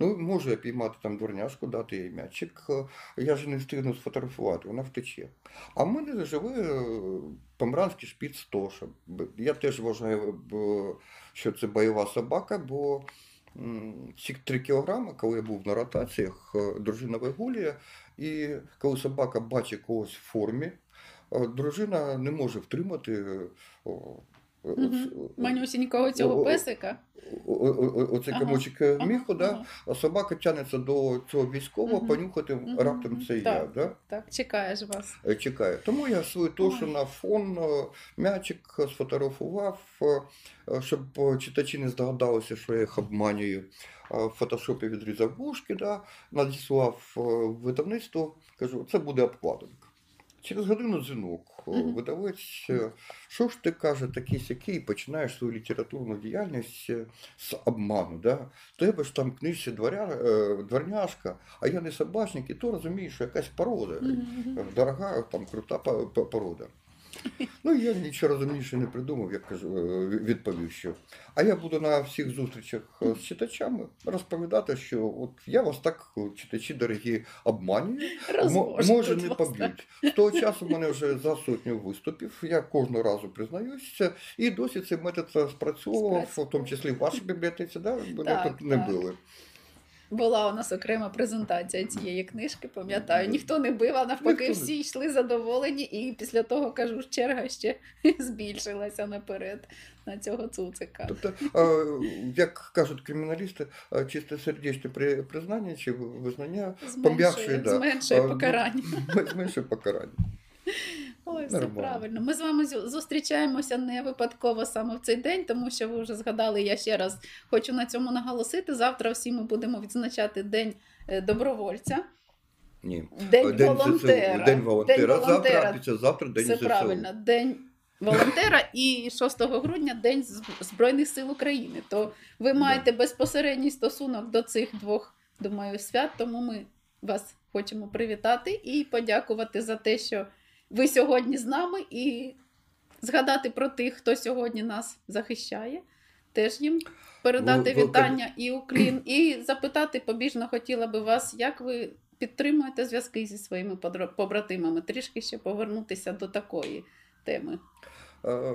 [SPEAKER 1] Ну, можу я піймати там дворняшку, дати їй м'ячик. Я ж не встигну сфотографувати, вона втече. А в мене живе помранський шпіц Тоша. Я теж вважаю, що це бойова собака, бо ці три кілограми, коли я був на ротаціях, е, дружина вигулює, і коли собака бачить когось в формі, е, дружина не може втримати. Е, е,
[SPEAKER 2] Манюсінького цього песика.
[SPEAKER 1] о- о- о- Оцей
[SPEAKER 2] Ага, Ага,
[SPEAKER 1] міху, да?
[SPEAKER 2] ага.
[SPEAKER 1] а собака тягнеться до цього військового,
[SPEAKER 2] Мгм.
[SPEAKER 1] понюхати
[SPEAKER 2] Мгм,
[SPEAKER 1] раптом це я,
[SPEAKER 2] Так.
[SPEAKER 1] да?
[SPEAKER 2] Так, чекаєш вас.
[SPEAKER 1] Е, чекає. Тому я свою тошу на фон е, м'ячик сфотографував, е, е, щоб е, читачі не здогадалися, що я їх обманюю. Е, В фотошопі відрізав вушки, да? надіслав е, видавництво, кажу, це буде обкладинка. Через годину дзвінок.
[SPEAKER 2] Мгм.
[SPEAKER 1] Видавець, що ж ти каже, такий сякий, починаєш свою літературну діяльність е, з обману. Да? Тебе ж там книжці дворя, е, дворняшка, а я не собачник, і то розумієш, що якась порода.
[SPEAKER 2] Мгм.
[SPEAKER 1] Дорога, там крута по- по- порода. Ну, я нічого розумніше не придумав, я кажу, е, відповів, що. А я буду на всіх зустрічах е, з читачами розповідати, що от я вас так, е, читачі дорогі, обманюю. Мо- Може, не поб'ють. З того часу в мене вже за сотню виступів. Я кожного разу признаюся, і досі цей метод спрацьовував, в тому числі в вашій бібліотеці, да? мене
[SPEAKER 2] Так,
[SPEAKER 1] тут не
[SPEAKER 2] так.
[SPEAKER 1] били.
[SPEAKER 2] Була у нас окрема презентація цієї книжки, пам'ятаю. Ніхто не бив, а навпаки, всі йшли задоволені, і після того, кажу, черга ще [LAUGHS] збільшилася наперед на цього цуцика.
[SPEAKER 1] Тобто, як кажуть криміналісти, е, чистосердечне при- признання чи визнання пом'якшує,
[SPEAKER 2] Зменшує,
[SPEAKER 1] да.
[SPEAKER 2] зменшує покарання.
[SPEAKER 1] зменшує покарання. [LAUGHS]
[SPEAKER 2] Ой, все
[SPEAKER 1] Нормально.
[SPEAKER 2] правильно. Ми з вами зустрічаємося не випадково саме в цей день, тому що ви вже згадали. Я ще раз хочу на цьому наголосити. Завтра всі ми будемо відзначати День е, добровольця,
[SPEAKER 1] Ні.
[SPEAKER 2] День,
[SPEAKER 1] ЗСУ,
[SPEAKER 2] волонтера.
[SPEAKER 1] День волонтера.
[SPEAKER 2] День волонтера.
[SPEAKER 1] Завтра, післязавтра День
[SPEAKER 2] Це
[SPEAKER 1] ЗСУ.
[SPEAKER 2] правильно. День волонтера і 6 грудня День Збройних сил України. То ви
[SPEAKER 1] Да.
[SPEAKER 2] маєте безпосередній стосунок до цих двох, думаю, свят, тому ми вас хочемо привітати і подякувати за те, що ви сьогодні з нами, і згадати про тих, хто сьогодні нас захищає. Теж їм передати
[SPEAKER 1] ви-
[SPEAKER 2] вітання і уклін, і запитати побіжно хотіла би вас, як ви підтримуєте зв'язки зі своїми побратимами, трішки ще повернутися до такої теми.
[SPEAKER 1] Е,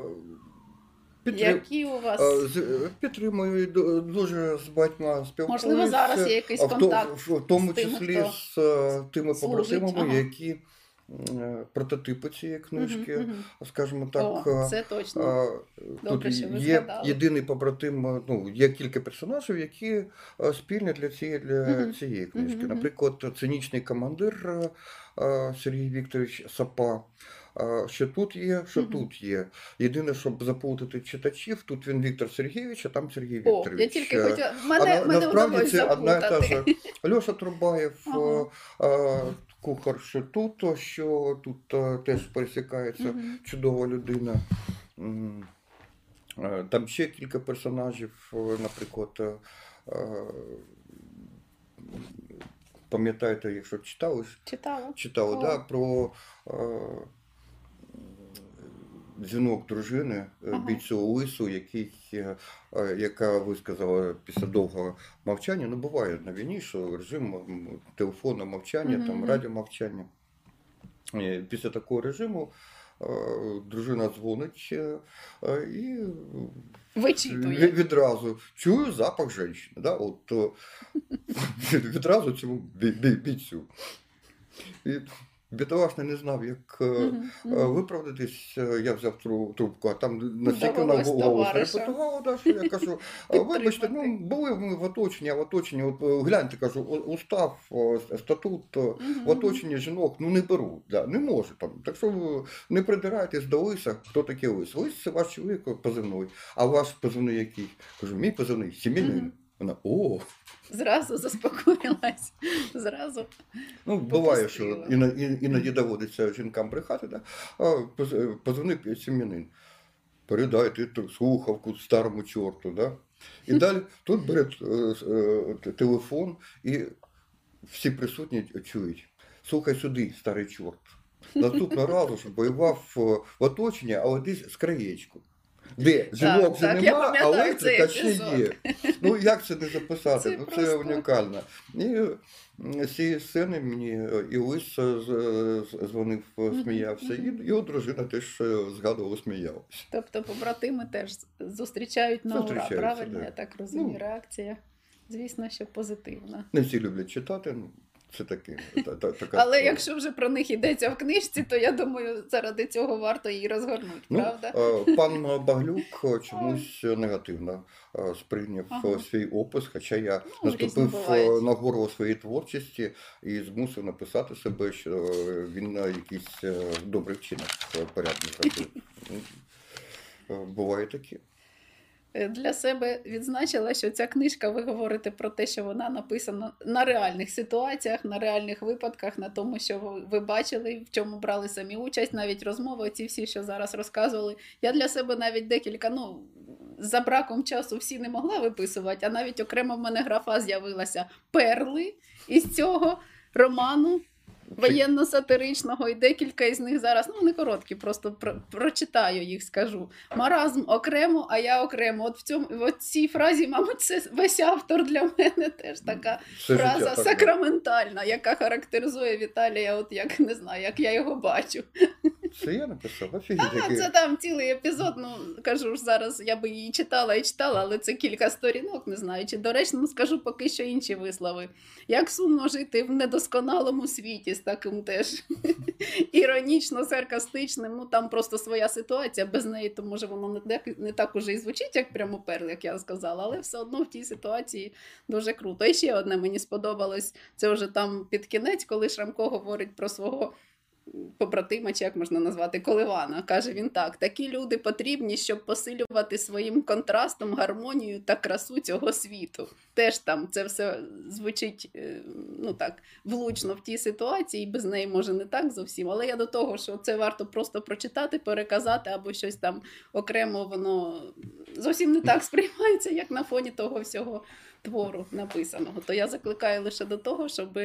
[SPEAKER 1] підтрим-
[SPEAKER 2] Які у вас
[SPEAKER 1] е, Підтримую дуже з багатьма спілкуюся.
[SPEAKER 2] можливо зараз є якийсь
[SPEAKER 1] а
[SPEAKER 2] контакт?
[SPEAKER 1] в тому
[SPEAKER 2] з тими,
[SPEAKER 1] числі
[SPEAKER 2] хто
[SPEAKER 1] з е, тими побратимами, які е, прототипи цієї книжки,
[SPEAKER 2] мгм.
[SPEAKER 1] скажімо так.
[SPEAKER 2] О,
[SPEAKER 1] е,
[SPEAKER 2] це точно.
[SPEAKER 1] А,
[SPEAKER 2] Добре, що ви
[SPEAKER 1] є
[SPEAKER 2] згадали.
[SPEAKER 1] єдиний побратим, е, ну, є кілька персонажів, які е, спільні для цієї, для
[SPEAKER 2] Мгм.
[SPEAKER 1] цієї книжки. Наприклад, цинічний командир е, е, Сергій Вікторович Сапа. е, Що тут є, що
[SPEAKER 2] Мгм.
[SPEAKER 1] тут є. Єдине, щоб заплутати читачів, тут він Віктор Сергійович, а там Сергій
[SPEAKER 2] О,
[SPEAKER 1] Вікторович.
[SPEAKER 2] я тільки
[SPEAKER 1] Е,
[SPEAKER 2] хотіла. Мене,
[SPEAKER 1] на-
[SPEAKER 2] мене
[SPEAKER 1] насправді це одна і та ж Льоша Трубаєв,
[SPEAKER 2] Ага.
[SPEAKER 1] е, е, кухар, що тут, що тут е, теж пересікається
[SPEAKER 2] угу.
[SPEAKER 1] чудова людина. Е, Там ще кілька персонажів, е, наприклад, пам'ятаєте, якщо читали,
[SPEAKER 2] Читала.
[SPEAKER 1] Читала.
[SPEAKER 2] так.
[SPEAKER 1] Да, про дзвінок дружини е,
[SPEAKER 2] Ага.
[SPEAKER 1] бійцю Лису, який, е, е, яка висказала після довгого мовчання. Ну, буває на війні, що режим м, телефонне мовчання,
[SPEAKER 2] Мгм,
[SPEAKER 1] там
[SPEAKER 2] мгм.
[SPEAKER 1] радіомовчання. Після такого режиму дружина дзвонить і
[SPEAKER 2] Вичитує.
[SPEAKER 1] відразу чую запах жінки. Да? От, [LAUGHS] відразу цьому бій- бій- бійцю. І бідолашний не знав, як е, виправдатись. Е, Я взяв тру- трубку, а там настільки вона
[SPEAKER 2] Довелось
[SPEAKER 1] голос репетувала, да, що я кажу, [LAUGHS] «А вибачте, ну були ми в оточенні, а в оточенні, от гляньте, кажу, устав, статут.
[SPEAKER 2] Мгм,
[SPEAKER 1] в оточенні жінок ну не беруть, да, не може там. Так що не придирайтесь до лиса, хто такий лис. Лис це ваш чоловік позивний. А ваш позивний який? Кажу, мій позивний сім'янин. Вона о,
[SPEAKER 2] Зразу заспокоїлась. Зразу.
[SPEAKER 1] ну буває, що іноді доводиться жінкам брехати, да? а поз- позвонив сім'янин. Передайте ту слухавку старому чорту. Да? І далі тут бере е, е, телефон, і всі присутні чують. Слухай сюди, старий чорт. Наступного разу, щоб воював е, в оточенні, але десь з краєчку. Де жінок вже нема, а електрика ще є. Ну як це не записати?
[SPEAKER 2] Це
[SPEAKER 1] ну це
[SPEAKER 2] просто-
[SPEAKER 1] унікально. І з цієї сцени мені е, і Лис е, з- дзвонив, е, сміявся, і його дружина теж е, згадувала, сміялася.
[SPEAKER 2] Тобто побратими теж зустрічають на ура, правильно?
[SPEAKER 1] да.
[SPEAKER 2] Я так розумію,
[SPEAKER 1] Ну.
[SPEAKER 2] реакція. Звісно, що позитивна.
[SPEAKER 1] Не всі люблять читати, ну це таке. та- та- така
[SPEAKER 2] Але
[SPEAKER 1] справа.
[SPEAKER 2] якщо вже про них йдеться в книжці, то я думаю, заради цього варто її розгорнути,
[SPEAKER 1] Ну,
[SPEAKER 2] правда?
[SPEAKER 1] е, Пан Баглюк чомусь негативно е, сприйняв
[SPEAKER 2] Ага.
[SPEAKER 1] свій опис, хоча я
[SPEAKER 2] Ну,
[SPEAKER 1] наступив е, на гору своєї творчості і змусив написати себе, що він е, якийсь добрий вчинок порядний зробив. [LAUGHS] Е, Буває таке.
[SPEAKER 2] Е, Для себе відзначила, що ця книжка, ви говорите про те, що вона написана на реальних ситуаціях, на реальних випадках, на тому, що ви- бачили, в чому брали самі участь, навіть розмови, ці всі, що зараз розказували. Я для себе навіть декілька, ну за браком часу всі не могла виписувати, а навіть окремо в мене графа з'явилася перли із цього роману. Воєнно-сатиричного, і декілька із них зараз, ну вони короткі, просто про, прочитаю їх, скажу. Маразм окремо, а я окремо. От в цьому в цій фразі, мабуть, це весь автор для мене теж така
[SPEAKER 1] це
[SPEAKER 2] фраза
[SPEAKER 1] життя так,
[SPEAKER 2] сакраментальна, яка характеризує Віталія, от як не знаю, як я його бачу.
[SPEAKER 1] Це я написав, офігеть, який.
[SPEAKER 2] це там цілий епізод. Ну кажу ж зараз, я би її читала і читала, але це кілька сторінок, не знаю. Чи доречно скажу поки що інші вислови. Як сумно жити в недосконалому світі з таким теж [LAUGHS] іронічно, саркастичним. Ну там просто своя ситуація. Без неї то може воно не так, не так уже і звучить, як прямо перл, як я сказала, але все одно в тій ситуації дуже круто. І ще одне мені сподобалось. Це вже там під кінець, коли Шрамко говорить про свого побратима, чи як можна назвати, Коливана. Каже він так: такі люди потрібні, щоб посилювати своїм контрастом гармонію та красу цього світу. Теж там це все звучить е, ну так, влучно в тій ситуації, без неї може не так зовсім. Але я до того, що це варто просто прочитати, переказати або щось там окремо, воно зовсім не так сприймається, як на фоні того всього твору написаного. То я закликаю лише до того, щоб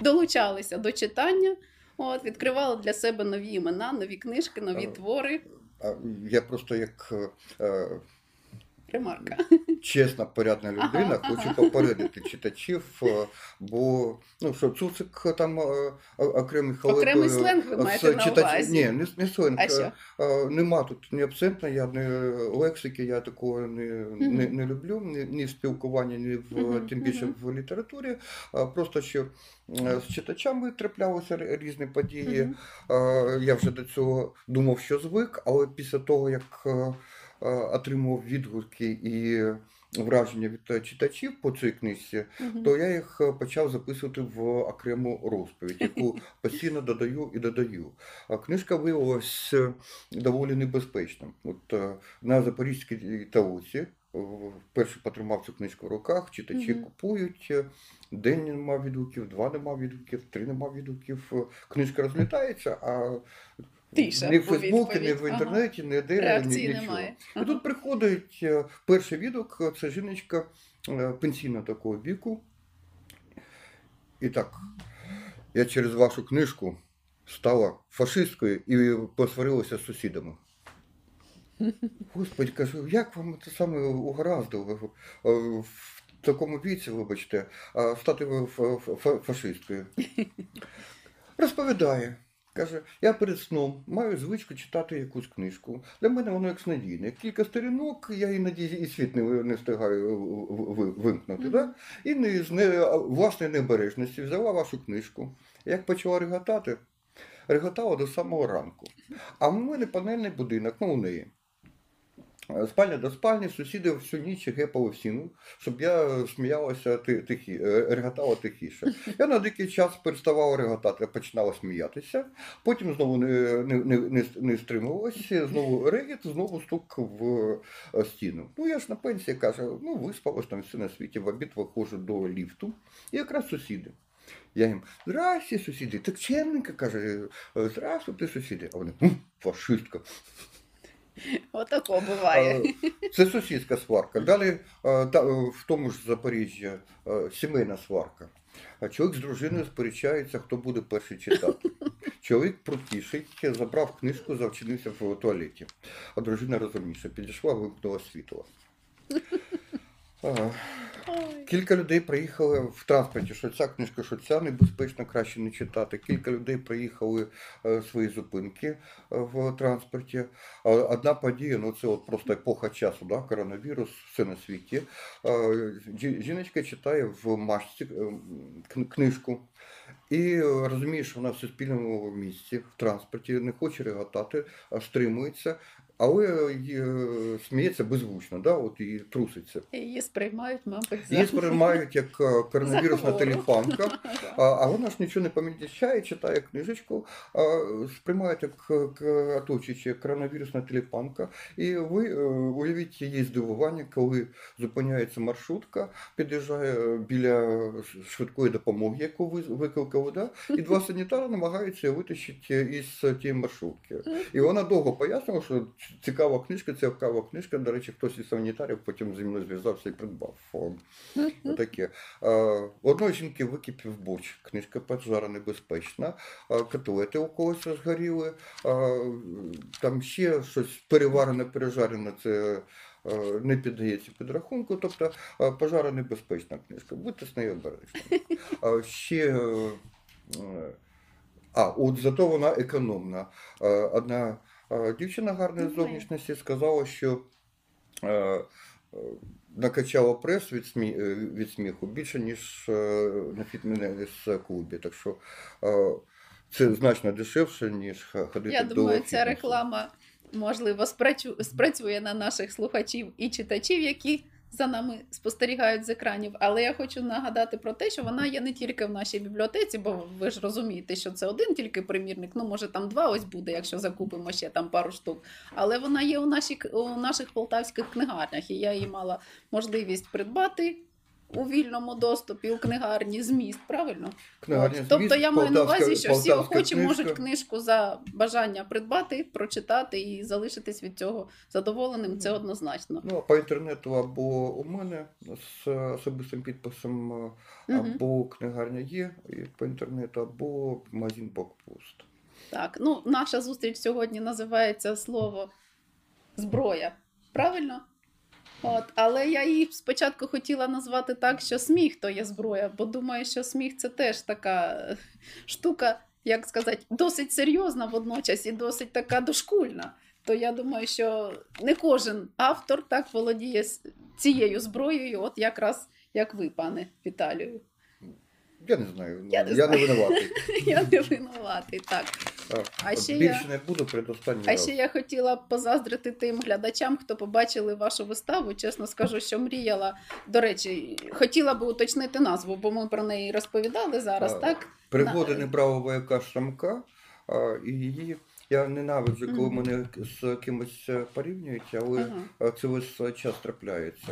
[SPEAKER 2] долучалися до читання. От, відкривала для себе нові імена, нові книжки, нові твори.
[SPEAKER 1] А Я просто як е, е,
[SPEAKER 2] Ремарка.
[SPEAKER 1] чесна, порядна людина,
[SPEAKER 2] ага.
[SPEAKER 1] хочу попередити читачів, е, бо ну що Цуцик там е, окремий халеп,
[SPEAKER 2] Окремий
[SPEAKER 1] е,
[SPEAKER 2] сленг ви маєте на увазі?
[SPEAKER 1] Ні, не, не сленг.
[SPEAKER 2] А
[SPEAKER 1] е,
[SPEAKER 2] що?
[SPEAKER 1] е, Нема тут ні абсентна, я не лексики, я такого не, не, не люблю, ні, ні в спілкуванні, ні в
[SPEAKER 2] Мгм,
[SPEAKER 1] тим більше
[SPEAKER 2] мгм.
[SPEAKER 1] в літературі. Просто що е, з читачами траплялися різні події. Е, Я вже до цього думав, що звик, але після того, як е, отримав відгуки і враження від е, читачів по цій книжці,
[SPEAKER 2] Мгм.
[SPEAKER 1] то я їх е, почав записувати в окрему розповідь, яку [LAUGHS] постійно додаю і додаю. А книжка виявилась е, доволі небезпечною. От на Запорізькій талуці вперше потримав цю книжку в руках, читачі
[SPEAKER 2] Мгм.
[SPEAKER 1] купують. е, День нема відгуків, два нема відгуків, три нема відгуків. Книжка розлітається, а
[SPEAKER 2] Тиша
[SPEAKER 1] ні в Фейсбуці, ні в
[SPEAKER 2] відповідь. Ага.
[SPEAKER 1] інтернеті, ніде
[SPEAKER 2] Реакції
[SPEAKER 1] ні, нічого.
[SPEAKER 2] немає.
[SPEAKER 1] І тут приходить е, перший відгук, е, це жіночка е, пенсійного такого віку. І так, я через вашу книжку стала фашисткою і посварилася з сусідами. Господи, кажу, як вам це саме угораздило в такому віці, вибачте, стати фашисткою? [LAUGHS] Розповідає. Каже, я перед сном маю звичку читати якусь книжку. Для мене воно як снадійне. Кілька сторінок, я іноді і світ не, не встигаю вимкнути.
[SPEAKER 2] Mm -hmm.
[SPEAKER 1] Да? І не, з не, власної небережності взяла вашу книжку. Як почала реготати, реготала до самого ранку. А в мене панельний будинок, ну у неї. Е, Спальня до спальні, сусіди всю ніч гепали в стіну, щоб я сміялася тихі, е, реготала тихіше. Я на деякий час переставала реготати, починала сміятися, потім знову не, не, не, не, стримувалася, знову регіт, знову стук в е, стіну. Ну я ж на пенсії каже, ну виспалась там все на світі, в обід виходжу до ліфту, і якраз сусіди. Я їм, здрасте, сусіди, так чемненько, каже, «Е, здравствуйте, сусіди. А вони, фашистка. [LAUGHS]
[SPEAKER 2] Отако буває.
[SPEAKER 1] Е, Це сусідська сварка. Далі е, е, в тому ж Запоріжжі сімейна сварка. А Чоловік з дружиною сперечається, хто буде перший читати. [LAUGHS] Чоловік протішить, забрав книжку, завчинився в туалеті. А дружина розумніше підійшла, вимкнула світло. [LAUGHS] Е. Кілька людей приїхали в транспорті, що ця книжка, що ця небезпечно, краще не читати. Кілька людей приїхали е, свої зупинки е, в транспорті. Одна подія, ну це от просто епоха часу, да? коронавірус, все на світі. Е, Жіночка читає в машці е, книжку. І е, розуміє, що вона в суспільному місці, в транспорті, не хоче реготати, а стримується, але е, сміється беззвучно, да? от і труситься.
[SPEAKER 2] Її сприймають, мабуть, за
[SPEAKER 1] Її сприймають як е, коронавірусна телефанка, [LAUGHS] а, а вона ж нічого не помічає, читає книжечку, а сприймають як е, оточуючи коронавірусна телефанка. І ви уявіть її здивування, коли зупиняється маршрутка, під'їжджає біля швидкої допомоги, яку ви викликали, да? і два [LAUGHS] санітари намагаються витащити із тієї маршрутки. І вона довго пояснила, що цікава книжка, цікава книжка. До речі, хтось із санітарів потім зі мною зв'язався і придбав. Таке. Одної жінки википів борщ, книжка поджара небезпечна, котлети у когось згоріли, там ще щось переварене, пережарене, це не піддається підрахунку, тобто пожара небезпечна книжка. Будьте з нею обережні. Ще. е, А, от зато вона економна. Одна дівчина гарної зовнішності сказала, що е, е, накачала прес від, смі... е, від сміху більше, ніж на фітнес-клубі. Так що це значно дешевше, ніж ходити
[SPEAKER 2] Я
[SPEAKER 1] до
[SPEAKER 2] думаю,
[SPEAKER 1] фітнесу.
[SPEAKER 2] ця реклама можливо спрацю- спрацює на наших слухачів і читачів, які за нами спостерігають з екранів. Але я хочу нагадати про те, що вона є не тільки в нашій бібліотеці, бо ви ж розумієте, що це один тільки примірник. Ну може там два ось буде, якщо закупимо ще там пару штук. Але вона є у, нашій, у наших полтавських книгарнях, і я її мала можливість придбати. У вільному доступі у книгарні зміст, правильно?
[SPEAKER 1] Книгарня
[SPEAKER 2] От, тобто
[SPEAKER 1] «Зміст»,
[SPEAKER 2] я маю на увазі, що всі охочі
[SPEAKER 1] книжка.
[SPEAKER 2] можуть книжку за бажання придбати, прочитати і залишитись від цього задоволеним. Це однозначно.
[SPEAKER 1] Ну, по інтернету або у мене з особистим підписом, е, або книгарня є і по інтернету, або магазин Блокпост.
[SPEAKER 2] Так, ну наша зустріч сьогодні називається слово зброя. Правильно? От, але я її спочатку хотіла назвати так, що сміх то є зброя, бо думаю, що сміх це теж така е, штука, як сказати, досить серйозна водночас і досить така дошкульна. То я думаю, що не кожен автор так володіє цією зброєю, от якраз як ви, пане Віталію.
[SPEAKER 1] Я не знаю,
[SPEAKER 2] Я не
[SPEAKER 1] я не винуватий. [LAUGHS]
[SPEAKER 2] Я не винуватий. Так. А
[SPEAKER 1] От
[SPEAKER 2] ще
[SPEAKER 1] більше
[SPEAKER 2] я-
[SPEAKER 1] не буду предостанній
[SPEAKER 2] А
[SPEAKER 1] раз.
[SPEAKER 2] ще я хотіла б позаздрити тим глядачам, хто побачили вашу виставу. Чесно скажу, що мріяла. До речі, хотіла би уточнити назву, бо ми про неї розповідали зараз,
[SPEAKER 1] А,
[SPEAKER 2] так?
[SPEAKER 1] Пригоди
[SPEAKER 2] На-
[SPEAKER 1] неправого вояка Шрамка, а, і її я ненавиджу, коли
[SPEAKER 2] Мгм.
[SPEAKER 1] мене з кимось е, порівнюють, але е, це весь час трапляється.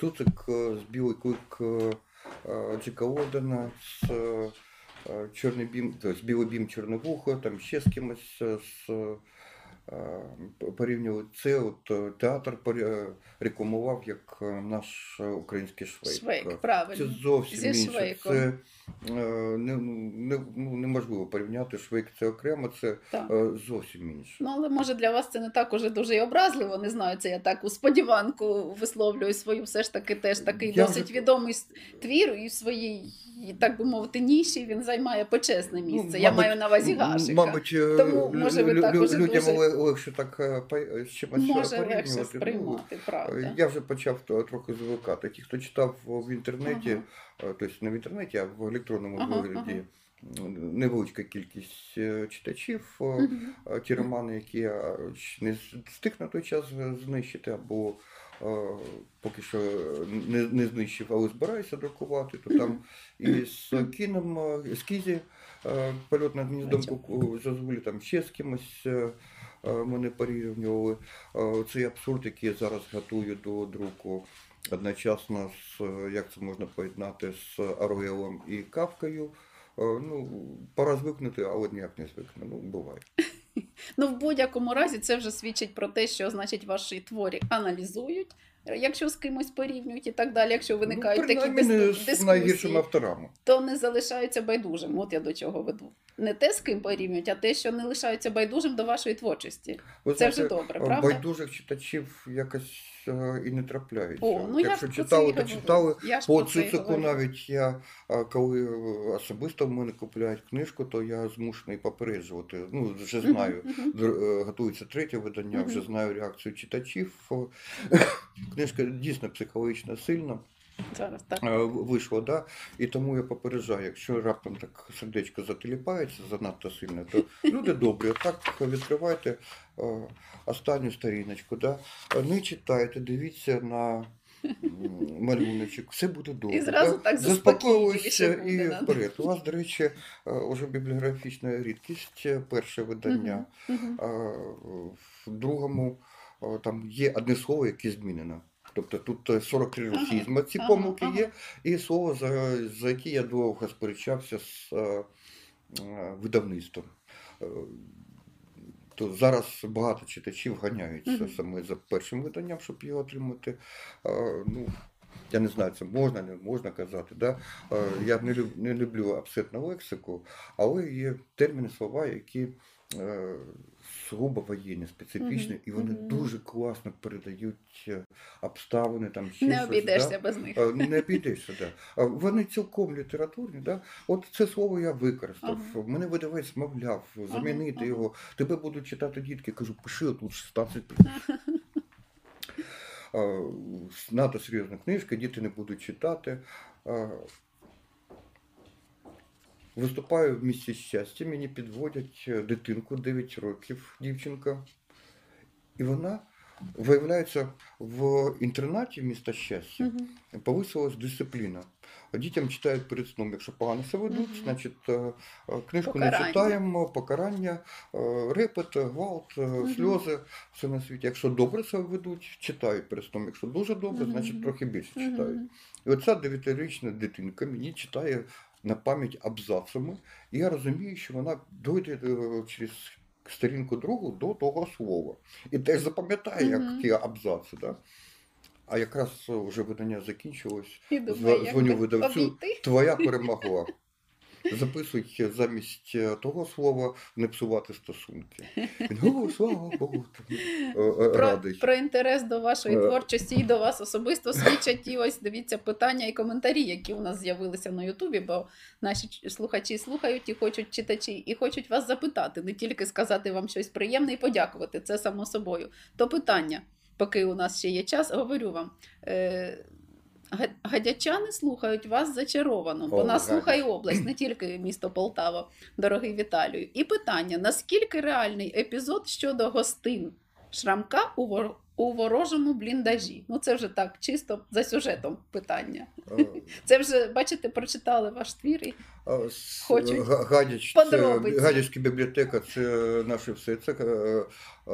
[SPEAKER 1] Цуцик е, з білий клик е, е, Джека Одена, з е, е, чорний бім, то з білий бім Чорновуха, там ще з кимось е, з. е, Порівнювали це, от е, театр рекламував як е, наш е, український швейк.
[SPEAKER 2] Швейк, правильно.
[SPEAKER 1] Це зовсім
[SPEAKER 2] Зі
[SPEAKER 1] інше.
[SPEAKER 2] Швейком.
[SPEAKER 1] Це е, не, не, ну, неможливо порівняти швейк це окремо, це
[SPEAKER 2] Так.
[SPEAKER 1] е, зовсім інше.
[SPEAKER 2] Ну, але може для вас це не так уже дуже й образливо. Не знаю, це я так у сподіванку висловлюю свою, все ж таки теж такий
[SPEAKER 1] Я
[SPEAKER 2] досить
[SPEAKER 1] вже-
[SPEAKER 2] відомий твір, і в своїй, так би мовити, ніші він займає почесне місце.
[SPEAKER 1] Ну,
[SPEAKER 2] я
[SPEAKER 1] мабуть,
[SPEAKER 2] маю на увазі Гашика.
[SPEAKER 1] Мабуть, е,
[SPEAKER 2] Тому, може, ви так уже
[SPEAKER 1] людям
[SPEAKER 2] дуже-
[SPEAKER 1] легше так е, з чимось
[SPEAKER 2] Може
[SPEAKER 1] порівнювати.
[SPEAKER 2] легше
[SPEAKER 1] Ну,
[SPEAKER 2] сприймати, правда.
[SPEAKER 1] Я вже почав трохи звикати. Ті, хто читав в інтернеті,
[SPEAKER 2] Ага.
[SPEAKER 1] Е, тобто не в інтернеті, а в електронному
[SPEAKER 2] Ага,
[SPEAKER 1] вигляді. м, невеличка кількість е, читачів. е, ті романи, які я не встиг на той час знищити, або е, поки що не, не знищив, але збираюся друкувати, то там і з кіном ескізі е, польот над гніздом зазволі, там ще з кимось мене порівнювали. Е, Цей абсурд, який я зараз готую до друку. Одночасно з е, як це можна поєднати з Аруелом і Кавкою. Е, Ну, пора звикнути, але ніяк не звикне. Ну, буває. [LAUGHS]
[SPEAKER 2] Ну, в будь-якому разі, це вже свідчить про те, що значить ваші творі аналізують, якщо з кимось порівнюють і так далі. Якщо виникають
[SPEAKER 1] ну,
[SPEAKER 2] такі дис-
[SPEAKER 1] не з найгіршими авторами.
[SPEAKER 2] то не залишаються байдужим. От я до чого веду. Не те, з ким порівнюють, а те, що не лишаються байдужим до вашої творчості.
[SPEAKER 1] Ви
[SPEAKER 2] Це вже добре,
[SPEAKER 1] е,
[SPEAKER 2] правда?
[SPEAKER 1] Байдужих читачів якось е, і не трапляється.
[SPEAKER 2] О, ну
[SPEAKER 1] Якщо
[SPEAKER 2] про
[SPEAKER 1] читали, то читали.
[SPEAKER 2] Я
[SPEAKER 1] По Цуцику навіть я, е, коли е, особисто в мене купляють книжку, то я змушений попереджувати. Ну, вже знаю. Готується третє видання, вже знаю реакцію читачів. [COUGHS] Книжка дійсно психологічно сильна.
[SPEAKER 2] Зараз так.
[SPEAKER 1] Е, вийшло, да? і тому я попереджаю, якщо раптом так сердечко затиліпається занадто сильно, то [LAUGHS] люди добрі, так відкривайте е, останню сторіночку, да? Е, не читайте, дивіться на малюночок, все буде добре.
[SPEAKER 2] І зразу так
[SPEAKER 1] заспокоюйся і вперед. У вас, до речі, е, уже бібліографічна рідкість, е, перше видання. В другому там є одне слово, яке змінено. Тобто тут е, 43
[SPEAKER 2] Ага,
[SPEAKER 1] російзма, ці помилки є, і слово, за, за яке я довго сперечався з е, е, видавництвом. Е, То зараз багато читачів ганяються
[SPEAKER 2] Мгм.
[SPEAKER 1] саме за першим виданням, щоб його отримати. А, ну, я не знаю, це можна, не можна казати. Да? Е, Я не, люб, не люблю абсолютно лексику, але є терміни, слова, які е, сугубо воєнні, специфічні,
[SPEAKER 2] Мгм,
[SPEAKER 1] і вони
[SPEAKER 2] мгм.
[SPEAKER 1] дуже класно передають е, обставини, там ще
[SPEAKER 2] Не обійдешся
[SPEAKER 1] да?
[SPEAKER 2] без них.
[SPEAKER 1] Е, Не обійдешся, да. Вони цілком літературні, да? От це слово я використав.
[SPEAKER 2] Ага.
[SPEAKER 1] Мене видавець мовляв, замінити
[SPEAKER 2] ага.
[SPEAKER 1] його. Тебе будуть читати дітки. Кажу, пиши тут 16 А, Надто серйозна книжка, діти не будуть читати. Виступаю в місті щастя, мені підводять е, дитинку 9 років, дівчинка. І вона виявляється в інтернаті міста щастя.
[SPEAKER 2] Мгм.
[SPEAKER 1] Повисилась дисципліна. Дітям читають перед сном, якщо погано себе ведуть,
[SPEAKER 2] Мгм.
[SPEAKER 1] значить е, книжку
[SPEAKER 2] Покарання.
[SPEAKER 1] не читаємо, покарання, е, репет, гвалт,
[SPEAKER 2] Мгм.
[SPEAKER 1] сльози, все на світі. Якщо добре себе ведуть, читають перед сном. Якщо дуже добре,
[SPEAKER 2] Мгм.
[SPEAKER 1] значить трохи більше читають.
[SPEAKER 2] Мгм.
[SPEAKER 1] І оця дев'ятирічна дитинка мені читає на пам'ять абзацами, і я розумію, що вона дойде е, через сторінку другу до того слова. І теж запам'ятає, як ті абзаци. Да? А якраз е, вже видання закінчилось.
[SPEAKER 2] Думаю,
[SPEAKER 1] дзвоню видавцю.
[SPEAKER 2] обійти.
[SPEAKER 1] Твоя перемогла. Записуй замість е, того слова не псувати стосунки. Він, слава Богу, е, е,
[SPEAKER 2] Про, про інтерес до вашої творчості і до вас особисто свідчать і ось дивіться питання і коментарі, які у нас з'явилися на Ютубі, бо наші слухачі слухають і хочуть читачі, і хочуть вас запитати, не тільки сказати вам щось приємне і подякувати, це само собою. То питання, поки у нас ще є час, говорю вам. Га- Гадячани слухають вас зачаровано, бо нас слухає область, не тільки місто Полтава, дорогий Віталію. І питання: наскільки реальний епізод щодо гостин Шрамка у. У ворожому бліндажі? Ну це вже так, чисто за сюжетом питання.
[SPEAKER 1] Е,
[SPEAKER 2] Це вже, бачите, прочитали ваш твір. І...
[SPEAKER 1] А, с-
[SPEAKER 2] Хочу
[SPEAKER 1] Га- Гадяч, це,
[SPEAKER 2] подробиці.
[SPEAKER 1] Гадячська бібліотека це наше все. Це, е, е,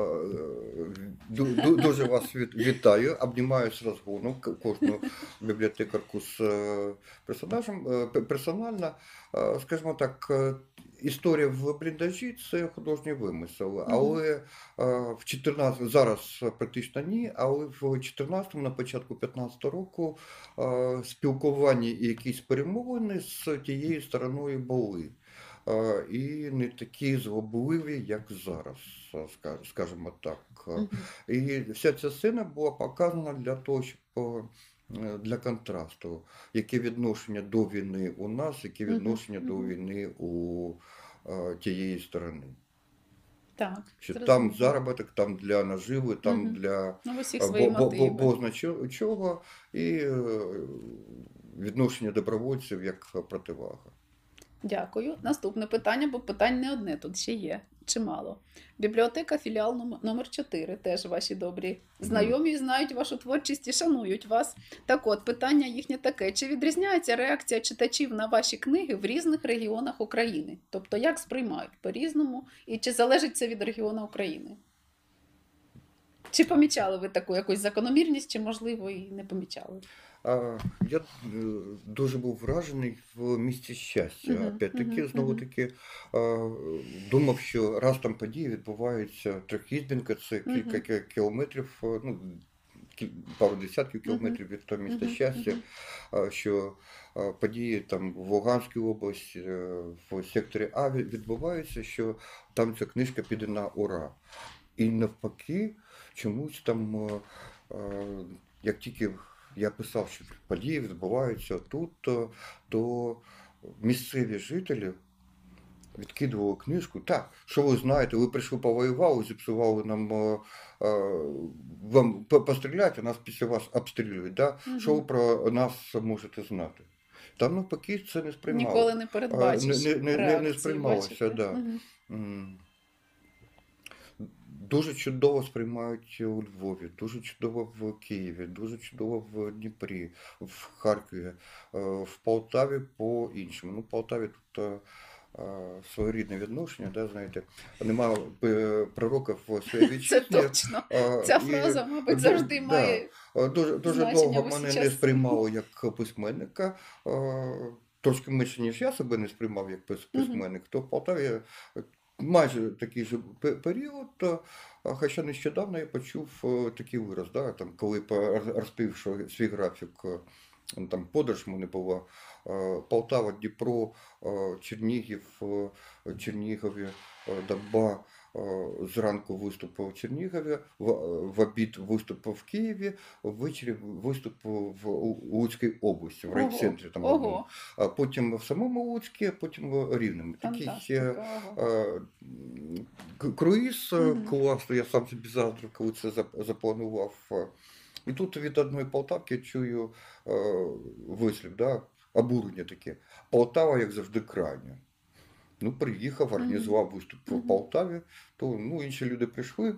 [SPEAKER 1] ду- ду- дуже вас вітаю, обнімаю з розгону кожну бібліотекарку з персонажем. Персонально, скажімо так, історія в бліндажі це художній вимисел, але е, в 14, зараз практично ні, але в 14-му, на початку 15-го року спілкування і якісь перемовини з тією стороною були. Е, І не такі згубливі, як зараз, е, скажімо так. І вся ця сцена була показана для того, щоб е, для контрасту, яке відношення до війни у нас, яке відношення до війни у е, тієї сторони.
[SPEAKER 2] Так,
[SPEAKER 1] Що там заробіток, там для наживи, там
[SPEAKER 2] Мгм.
[SPEAKER 1] для
[SPEAKER 2] Ну,
[SPEAKER 1] бо, бо, бо, бо чого і е, відношення добровольців як противага.
[SPEAKER 2] Дякую. Наступне питання, бо питань не одне тут ще є. Чимало. Бібліотека філіал номер- номер 4 теж ваші добрі знайомі знають вашу творчість і шанують вас. Так от, питання їхнє таке: чи відрізняється реакція читачів на ваші книги в різних регіонах України? Тобто, як сприймають по-різному, і чи залежить це від регіону України? Чи помічали ви таку якусь закономірність, чи можливо і не помічали?
[SPEAKER 1] А, я е, дуже був вражений в місті щастя.
[SPEAKER 2] Мгм,
[SPEAKER 1] Опять-таки,
[SPEAKER 2] мгм,
[SPEAKER 1] знову таки, думав, що раз там події відбуваються трьохізденка, це кілька ки- кілометрів, е, ну, пару десятків кілометрів від того міста щастя, що події там в Луганській області, е, в секторі А відбуваються, що там ця книжка піде на ура. І навпаки, чомусь там, як тільки я писав, що події відбуваються тут, то, то місцеві жителі відкидували книжку. Так, що ви знаєте, ви прийшли повоювали, зіпсували нам е, е, вам постріляти, а нас після вас обстрілюють. Да? Що ви про нас можете знати? Там навпаки це не сприймало.
[SPEAKER 2] Ніколи не передбачиш.
[SPEAKER 1] не- не- не- не сприймалося,
[SPEAKER 2] бачите?
[SPEAKER 1] да.
[SPEAKER 2] Мгм.
[SPEAKER 1] Дуже чудово сприймають у Львові, дуже чудово в Києві, дуже чудово в Дніпрі, в Харкові, е, в Полтаві по-іншому. Ну, в Полтаві тут е, е, своєрідне відношення, да, знаєте, немає пророка в своїй [LAUGHS]
[SPEAKER 2] Це точно. Ця
[SPEAKER 1] і,
[SPEAKER 2] фраза, мабуть, завжди
[SPEAKER 1] да.
[SPEAKER 2] має.
[SPEAKER 1] Дуже, дуже довго мене не сприймало як письменника. Трошки менше, ніж я себе не сприймав як пис- письменник, то в Полтаві майже такий же період. Хоча нещодавно я почув е, такий вираз, да, там, коли по- розповів свій графік, е, ну, там подорож мене була е, Полтава, Дніпро, Чернігів, Чернігові, Доба. Е, Зранку виступ в Чернігові, в, в обід виступ в Києві, ввечері виступ в Луцькій області, в райцентрі там.
[SPEAKER 2] Ого,
[SPEAKER 1] потім в самому Луцькі, а потім в Рівному. Такий е, е, круїз е,
[SPEAKER 2] Мгм.
[SPEAKER 1] класний, я сам собі заздрив, коли це запланував. е. І тут від одної Полтавки чую е, вислів, да, обурення таке. Полтава, як завжди, крайня. Ну, приїхав, організував виступ в Полтаві, то ну, інші люди прийшли.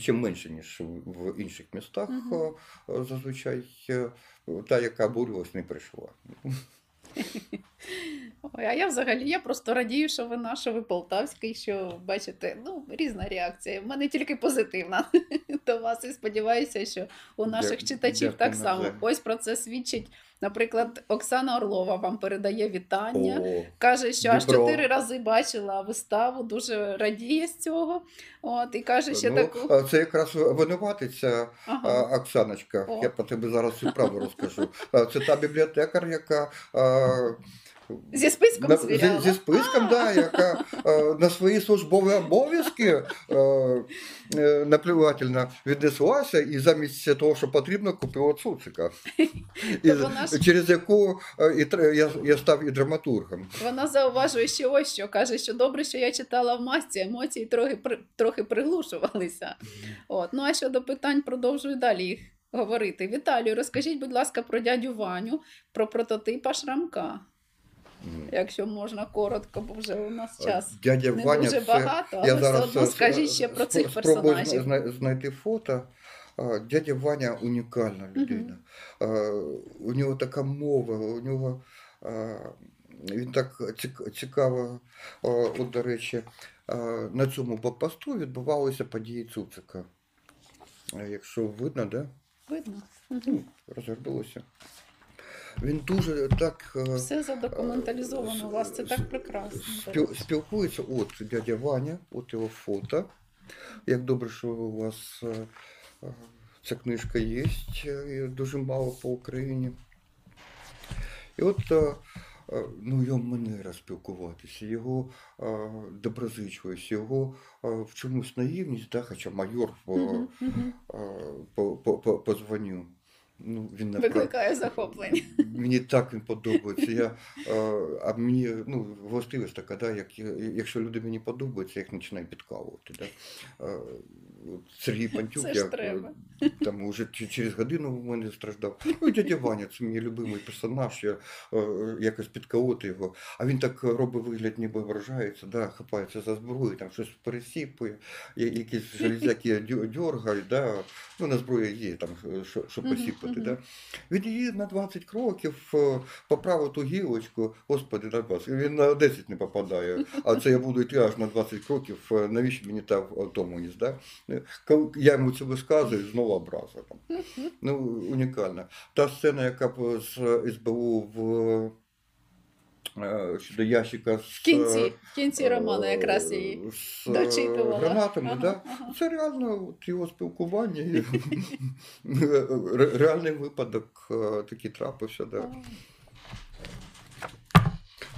[SPEAKER 1] Чим менше, ніж в- інших містах,
[SPEAKER 2] Мгм.
[SPEAKER 1] е, е, зазвичай е, та, яка обурювалась, не прийшла. [LAUGHS]
[SPEAKER 2] Ой, а я взагалі я просто радію, що ви наш, що ви полтавський, що бачите, ну, різна реакція. У мене тільки позитивна [LAUGHS] до вас і сподіваюся, що у наших
[SPEAKER 1] Дя-
[SPEAKER 2] читачів так само. Ось про це свідчить. Наприклад, Оксана Орлова вам передає вітання.
[SPEAKER 1] О,
[SPEAKER 2] Каже, що аж чотири рази бачила виставу, дуже радіє з цього. От, і каже ще
[SPEAKER 1] ну,
[SPEAKER 2] таку.
[SPEAKER 1] Це якраз винуватиця
[SPEAKER 2] Ага.
[SPEAKER 1] Оксаночка.
[SPEAKER 2] О.
[SPEAKER 1] Я про тебе зараз всю правду розкажу. Це та бібліотекар, яка
[SPEAKER 2] Зі списком
[SPEAKER 1] на-
[SPEAKER 2] звіряла.
[SPEAKER 1] зі, зі списком, да, яка а, на свої службові обов'язки а, е, наплювательно віднеслася і замість того, що потрібно, купила цуцика. І,
[SPEAKER 2] вона
[SPEAKER 1] через яку а, і, я, я став і драматургом.
[SPEAKER 2] Вона зауважує ще ось що каже, що добре, що я читала в масці, емоції трохи при- трохи приглушувалися. От ну а щодо питань, продовжую далі їх говорити. Віталію, розкажіть, будь ласка, про дядю Ваню, про прототипа Шрамка. Якщо можна коротко, бо вже у нас час
[SPEAKER 1] Дядя
[SPEAKER 2] не
[SPEAKER 1] Ваня,
[SPEAKER 2] дуже
[SPEAKER 1] це-
[SPEAKER 2] багато, але
[SPEAKER 1] Я
[SPEAKER 2] все
[SPEAKER 1] зараз
[SPEAKER 2] одно
[SPEAKER 1] е,
[SPEAKER 2] скажіть ще про цих персонажів.
[SPEAKER 1] зна- знайти фото. Дядя Ваня унікальна людина. А, У нього така мова, у нього він так цік- цікаво, от, до речі, на цьому блокпосту відбувалися події Цуцика. Якщо видно, да?
[SPEAKER 2] Видно.
[SPEAKER 1] ну,
[SPEAKER 2] Мгм.
[SPEAKER 1] розгорнулося. Він дуже так. е,
[SPEAKER 2] Все задокументалізовано у вас, це так прекрасно.
[SPEAKER 1] Спілкується, от дядя Ваня, от його фото. Як добре, що у вас е, е, ця книжка є, е, дуже мало по Україні. І от е, е, ну, його манера спілкуватися, його е, доброзичливість, його е, в чомусь наївність, да, хоча майор по, е, по, по, по, по званню. Ну, він не
[SPEAKER 2] Викликає захоплення.
[SPEAKER 1] Мені так він подобається. Я, е, а мені ну, властивість така, да, як, якщо люди мені подобаються, я їх починаю підкалувати. Да. Сергій Пантюк,
[SPEAKER 2] Це
[SPEAKER 1] я,
[SPEAKER 2] треба.
[SPEAKER 1] е, там уже через годину в мене страждав. Ну, дядя Ваня, це мій любимий персонаж, я е, якось підколоти його. А він так робить вигляд, ніби вражається, да, хапається за зброю, там щось пересіпує, якісь железяки дьоргають, да. ну, на зброї є, там, е, що, що посіпати. Да. Він її на 20 кроків поправив ту гілочку, господи, на 20. Він на 10 не попадає. А це я буду йти аж на 20 кроків. Навіщо мені та автомоніс? Да? Е, я йому це висказую, знову образа. Ну, унікальна. Та сцена, яка з СБУ в е, щодо ящика з,
[SPEAKER 2] В кінці, в кінці роману якраз її.
[SPEAKER 1] е, з е,
[SPEAKER 2] дочитувала.
[SPEAKER 1] гранатами,
[SPEAKER 2] Ага,
[SPEAKER 1] да?
[SPEAKER 2] ага.
[SPEAKER 1] Це реально от його спілкування. [LAUGHS] Реальний випадок е, такий трапився. Да.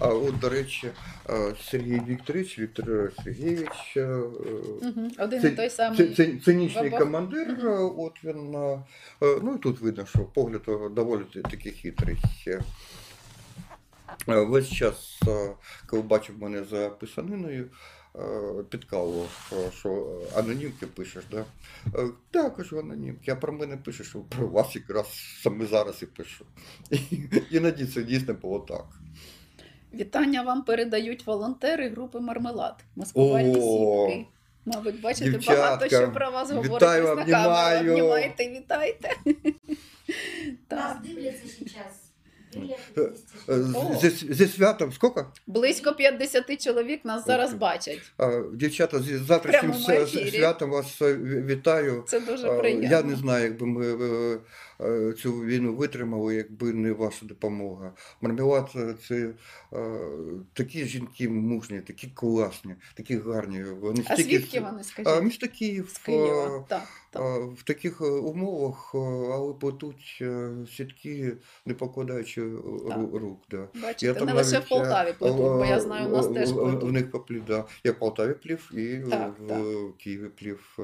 [SPEAKER 1] А от, до речі, Сергій Вікторович, Віктор Сергійович,
[SPEAKER 2] Мгм. Один
[SPEAKER 1] Це-
[SPEAKER 2] і той самий.
[SPEAKER 1] це, це, цинічний
[SPEAKER 2] Бабах.
[SPEAKER 1] командир, е, от він, ну і тут видно, що погляд доволі та- такий хитрий. Весь час, коли бачив мене за писаниною, підкалував, що анонімки пишеш, да? Так, кажу, анонімки, а про мене пишеш, що про вас якраз саме зараз і пишу. Іноді це дійсно було так.
[SPEAKER 2] Вітання вам передають волонтери групи Мармелад. Москвальні
[SPEAKER 1] О,
[SPEAKER 2] сітки. Мабуть, бачите,
[SPEAKER 1] дівчатка,
[SPEAKER 2] багато що про вас говорить.
[SPEAKER 1] вітаю,
[SPEAKER 2] на камеру. Обнімайте, вітайте. [LAUGHS]
[SPEAKER 3] Нас дивляться. Біля
[SPEAKER 1] Е,
[SPEAKER 3] 50
[SPEAKER 2] О.
[SPEAKER 1] Зі, зі святом скільки?
[SPEAKER 2] Близько 50 чоловік нас зараз бачать.
[SPEAKER 1] Дівчата, з завтрашнім святом вас е, вітаю.
[SPEAKER 2] Це дуже приємно.
[SPEAKER 1] Я не знаю, якби ми е, е, цю війну витримали, якби не ваша допомога. Мармелад е, це е, такі жінки мужні, такі класні, такі гарні. Вони
[SPEAKER 2] А
[SPEAKER 1] стільки-
[SPEAKER 2] звідки вони, скажіть?
[SPEAKER 1] місто Київ.
[SPEAKER 2] З Києва.
[SPEAKER 1] е,
[SPEAKER 2] Так, так.
[SPEAKER 1] В таких е, умовах, е, але плетуть е, сітки, не покладаючи е, рук. Да.
[SPEAKER 2] Бачите,
[SPEAKER 1] Я там
[SPEAKER 2] не лише в Полтаві
[SPEAKER 1] е,
[SPEAKER 2] плетуть, бо я
[SPEAKER 1] е,
[SPEAKER 2] знаю, у нас
[SPEAKER 1] е,
[SPEAKER 2] теж плетуть.
[SPEAKER 1] В них поплів, да. Я в Полтаві плів і
[SPEAKER 2] Так,
[SPEAKER 1] в
[SPEAKER 2] так.
[SPEAKER 1] Києві плів.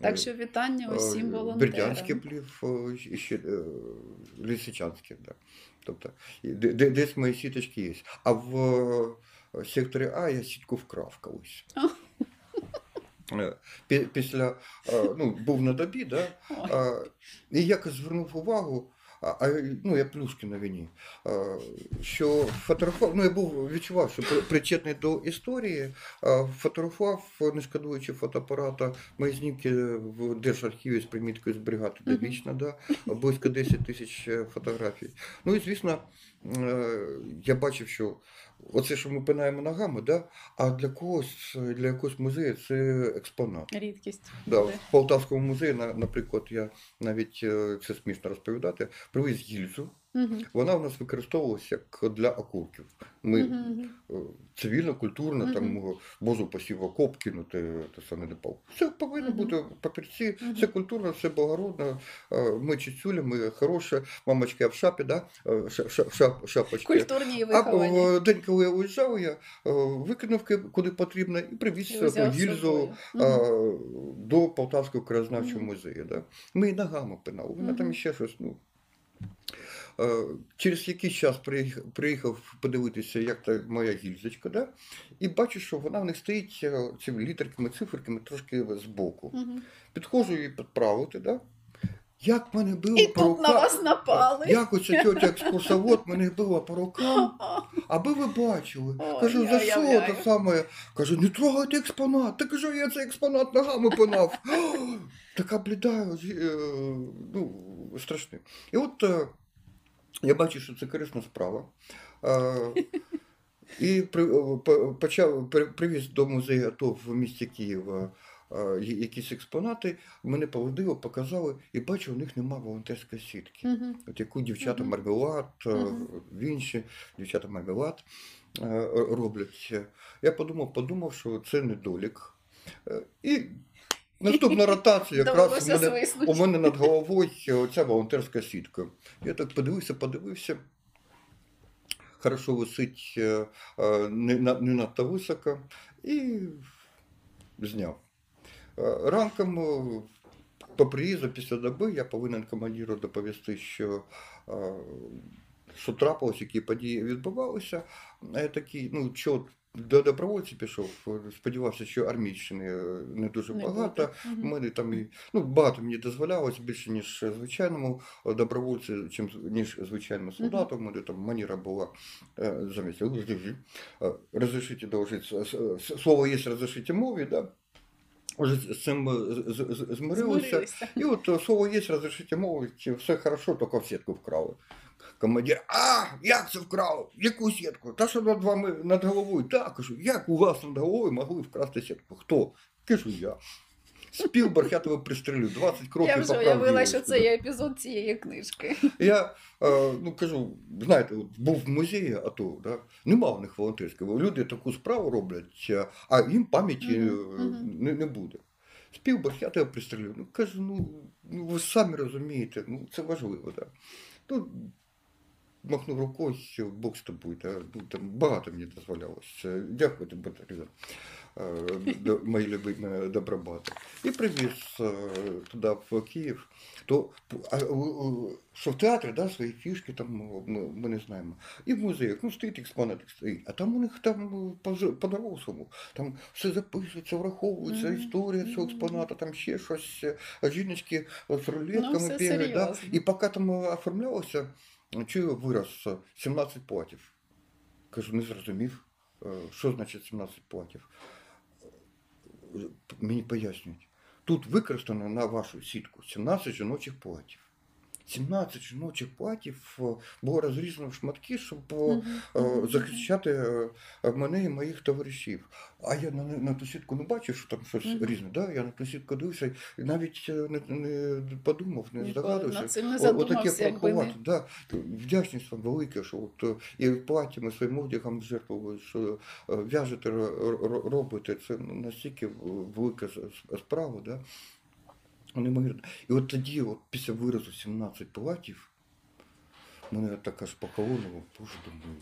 [SPEAKER 2] Так що вітання усім волонтерам.
[SPEAKER 1] Бердянське плів, е, ще е, Лисичанське, да. Тобто, десь мої сіточки є. А в е, секторі А я сітку вкрав колись. [LAUGHS] Е, Після, е, ну, був на добі, да, і якось звернув увагу, а, ну, я плюшки на війні, а, що фотографував, ну, я був, відчував, що причетний до історії, а, фотографував, не шкодуючи фотоапарата, мої знімки в Держархіві з приміткою зберігати
[SPEAKER 2] бригади
[SPEAKER 1] довічно, да, близько 10 тисяч е, фотографій. Ну і звісно, е, я бачив, що оце, що ми пинаємо ногами, да, а для когось, для якогось музею це експонат.
[SPEAKER 2] Рідкість.
[SPEAKER 1] Да, в Полтавському музеї, на- наприклад, я навіть е, це смішно розповідати, привіз гільзу.
[SPEAKER 2] Мгм.
[SPEAKER 1] Вона у нас використовувалася як для окурків. Ми е, цивільно, культурно, там бозу посів окоп кинути, то саме не пав. Все повинно
[SPEAKER 2] Мгм.
[SPEAKER 1] бути папірці,
[SPEAKER 2] Мгм.
[SPEAKER 1] все культурно, все благородно. Е, Ми чицюля, ми хороше, мамочка в шапі, да? е, ша- ша- шап- шапочки.
[SPEAKER 2] Культурні і
[SPEAKER 1] А день, коли я уїжджав, я е, викинув куди потрібно і привіз
[SPEAKER 2] з
[SPEAKER 1] гільзу а,
[SPEAKER 2] Мгм.
[SPEAKER 1] до Полтавського краєзнавчого
[SPEAKER 2] Мгм.
[SPEAKER 1] музею. Да? Ми і ногами пинали, вона там ще щось. Ну. Е, Через якийсь час приїхав подивитися, як та моя гільзочка, да? і бачу, що вона в них стоїть е, цими літерками, циферками трошки збоку.
[SPEAKER 2] Мгм.
[SPEAKER 1] Підходжу її підправити, да? як мене било
[SPEAKER 2] І
[SPEAKER 1] по
[SPEAKER 2] тут на вас напали.
[SPEAKER 1] Як оця тьотя екскурсовод мене била по рукам, [LAUGHS] аби ви бачили.
[SPEAKER 2] Ой,
[SPEAKER 1] Кажу,
[SPEAKER 2] я
[SPEAKER 1] за що
[SPEAKER 2] уявляю.
[SPEAKER 1] те саме? Каже, не трогайте експонат. Та кажу, я цей експонат ногами пинав. [GASPS] Така бліда, е, ну, страшне. І от я бачу, що це корисна справа. Е, І почав при- привіз до музею АТО в місті Києва е, якісь експонати, мене поводили, показали, і бачу, у них немає волонтерської сітки.
[SPEAKER 2] Мгм.
[SPEAKER 1] От яку дівчата мармелад, е,
[SPEAKER 2] Мгм.
[SPEAKER 1] в інші дівчата мармелад роблять. Я подумав, подумав, що це недолік. І наступна ротація якраз у мене, у мене над головою оця волонтерська сітка. Я так подивився, подивився. Хорошо висить е, е, не, не надто високо і зняв. Е, Ранком по приїзду після доби я повинен командиру доповісти, що, що трапилось, які події відбувалися. А я такий, ну, чого до добровольців пішов, сподівався, що армійщини е, не дуже
[SPEAKER 2] Не
[SPEAKER 1] багато.
[SPEAKER 2] буде.
[SPEAKER 1] У мене там і ну, багато мені дозволялось більше, ніж звичайному добровольцю, чим ніж звичайному солдату. У мене там манера була е, замість е, розрішити доложити. Слово є розрішити мові, да? Вже з цим е.
[SPEAKER 2] Змирилися.
[SPEAKER 1] І от е, слово є, розрішите мовити, все хорошо, тільки в сітку вкрали. Командир, а, як це вкрали? Яку сітку? Та що над вами над головою? Так, кажу, як у вас над головою могли вкрасти сітку? Хто? Кажу, я. Спілберг, я тебе пристрелю, 20 кроків
[SPEAKER 2] Я вже уявила, що це є епізод цієї книжки.
[SPEAKER 1] я е, ну, кажу, знаєте, от був в музеї АТО, да? нема у них волонтерського. Люди таку справу роблять, е, а їм пам'яті е, не, не буде. Спілберг, я тебе пристрелю. Ну кажу, ну, ну ви самі розумієте, ну це важливо, да. Ну, махнув рукою, що Бог з тобою. Да? Ну, там багато мені дозволялось. Це Дякую тобі, батальйон. е, Мої любимі добробати. І привіз е, туди в Київ. То а, що в театрі, да, свої фішки там ми, ми не знаємо. І в музеях, ну стоїть експонат, стоїть. А там у них там ну, по- по-дорослому. Там все записується, враховується,
[SPEAKER 2] Мгм.
[SPEAKER 1] історія цього експоната, там ще щось. Жіночки з рулетками
[SPEAKER 2] Ну,
[SPEAKER 1] бігають. Да? І поки там оформлялося, чую вираз е, 17 платів. Кажу, не зрозумів, е, що значить 17 платів. Е, Мені пояснюють. Тут використано на вашу сітку 17 жіночих платів. 17 жіночих платів е, було розрізано в шматки, щоб е, е, захищати мене і моїх товаришів. А я на, на ту сітку не бачив, що там щось
[SPEAKER 2] Мгм.
[SPEAKER 1] різне. Да? Я на ту сітку дивився і навіть не, не подумав, не здогадувався. Отаке да. Вдячність вам велике, що от і платіми своїм одягом жертвували, що в'яжете, ро- ро- робите. Це настільки велика справа, да? Неймовірно. І от тоді, от після виразу 17 платів, мене так аж похолонуло, боже думаю,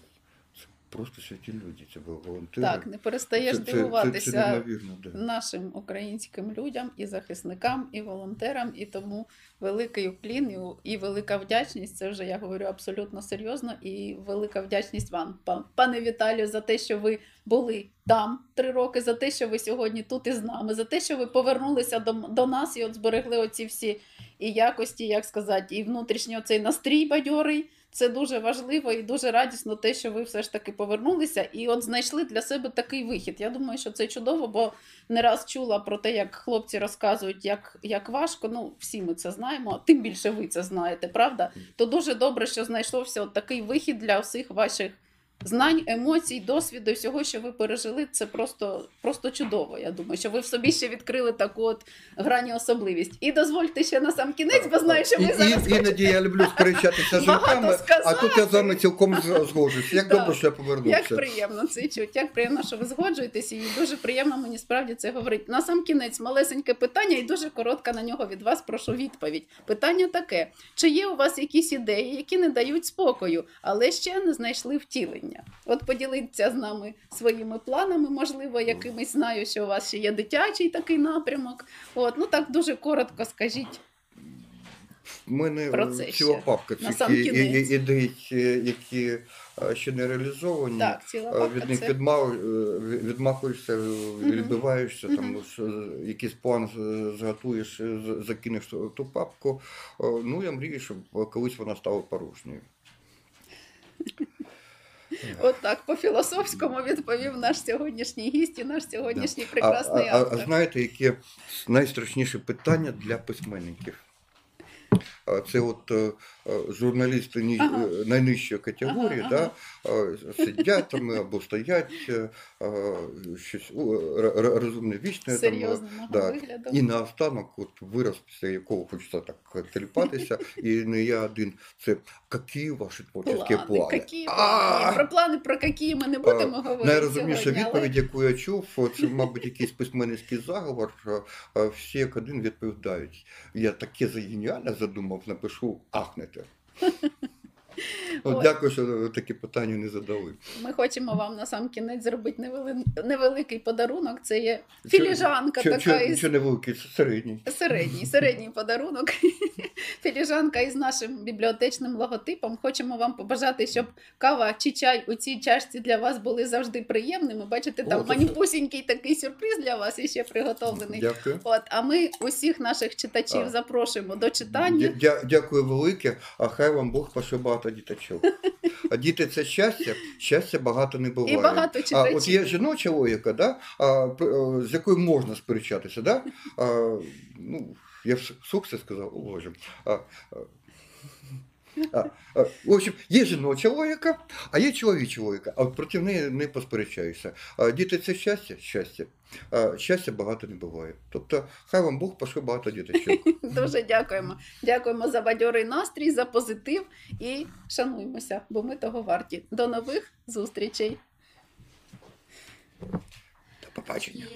[SPEAKER 1] просто святі люди, це були волонтери.
[SPEAKER 2] Так, не перестаєш
[SPEAKER 1] Це- це-
[SPEAKER 2] дивуватися
[SPEAKER 1] Це, це неймовірно, да.
[SPEAKER 2] нашим українським людям і захисникам, і волонтерам, і тому великий уклін і велика вдячність. Це вже я говорю абсолютно серйозно. І велика вдячність вам, пане Віталію, за те, що ви були там три роки, за те, що ви сьогодні тут із нами, за те, що ви повернулися до, до нас і от зберегли оці всі і якості, як сказати, і внутрішній оцей настрій бадьорий. Це дуже важливо і дуже радісно, те, що ви все ж таки повернулися і от знайшли для себе такий вихід. Я думаю, що це чудово, бо не раз чула про те, як хлопці розказують, як, як важко. Ну, всі ми це знаємо, тим більше ви це знаєте, правда? То дуже добре, що знайшовся от такий вихід для всіх ваших знань, емоцій, досвіду, всього, що ви пережили. Це просто, просто чудово. Я думаю, що ви в собі ще відкрили таку от грані особливість. І дозвольте ще на сам кінець, бо знаю, що ви
[SPEAKER 1] І-
[SPEAKER 2] зараз
[SPEAKER 1] і, іноді я люблю сперечатися з жінками, а тут я з вами цілком з- згоджуюсь. Як [LAUGHS]
[SPEAKER 2] Так.
[SPEAKER 1] добре, що я повернувся.
[SPEAKER 2] Як приємно це чути, як приємно, що ви згоджуєтесь, і дуже приємно мені справді це говорити. На сам кінець малесеньке питання, і дуже коротка на нього від вас. Прошу відповідь. Питання таке: чи є у вас якісь ідеї, які не дають спокою, але ще не знайшли втілення? От поділіться з нами своїми планами, можливо, якимись знаю, що у вас ще є дитячий такий напрямок. От ну так дуже коротко скажіть.
[SPEAKER 1] У мене ціла папка цих ідей, е, які е, ще не реалізовані.
[SPEAKER 2] Так,
[SPEAKER 1] Е, Від них
[SPEAKER 2] це
[SPEAKER 1] відмахуєшся, відбиваєшся, там, якийсь план зготуєш, закинеш ту папку. Ну, я мрію, щоб колись вона стала порожньою. [LAUGHS]
[SPEAKER 2] От так по-філософському відповів наш сьогоднішній гість і наш сьогоднішній
[SPEAKER 1] А,
[SPEAKER 2] прекрасний
[SPEAKER 1] а, а,
[SPEAKER 2] автор.
[SPEAKER 1] а знаєте, яке найстрашніше питання для письменників? Це от е, е, журналісти ні-
[SPEAKER 2] Ага.
[SPEAKER 1] е, найнижчої категорії,
[SPEAKER 2] Ага,
[SPEAKER 1] да, е, сидять там або стоять, щось розумне вічне. Там, да. і наостанок, от вираз, після якого хочеться так теліпатися, [LAUGHS] і не я один. Це які ваші творчі плани?
[SPEAKER 2] Які плани? Про плани, про які ми не будемо говорити.
[SPEAKER 1] Найрозумніша
[SPEAKER 2] але-
[SPEAKER 1] відповідь, яку я чув, це, мабуть, якийсь письменницький заговор. е, Всі як один відповідають. Я таке за геніальне задумав, напишу ахнете. От Дякую, що такі питання не задали.
[SPEAKER 2] Ми хочемо вам на сам кінець зробити невели- невеликий подарунок. Це є філіжанка
[SPEAKER 1] Що,
[SPEAKER 2] така
[SPEAKER 1] що,
[SPEAKER 2] із
[SPEAKER 1] що невеликий, середній.
[SPEAKER 2] середній, середній подарунок. [LAUGHS] Філіжанка із нашим бібліотечним логотипом. Хочемо вам побажати, щоб кава чи чай у цій чашці для вас були завжди приємними. Бачите,
[SPEAKER 1] О,
[SPEAKER 2] там
[SPEAKER 1] це
[SPEAKER 2] маніпусінький такий сюрприз для вас іще приготовлений.
[SPEAKER 1] Дякую.
[SPEAKER 2] От, а ми усіх наших читачів
[SPEAKER 1] А.
[SPEAKER 2] запрошуємо до читання.
[SPEAKER 1] Дя- дя- Дякую велике, а хай вам Бог пошле багато діточок. А діти це щастя, щастя багато не буває.
[SPEAKER 2] І багато
[SPEAKER 1] А от є жіноча логіка, да? а, е, з якою можна сперечатися. Да? А, ну, я вслух це сказав, о Боже. А, в общем, є жіноча логіка, а є чоловіча логіка, а проти неї не посперечаюся. А діти це щастя, щастя. А щастя багато не буває. Тобто, хай вам Бог пошле багато діточок. [LAUGHS]
[SPEAKER 2] Дуже дякуємо. Дякуємо за бадьорий настрій, за позитив і шануймося, бо ми того варті. До нових зустрічей.
[SPEAKER 1] До побачення.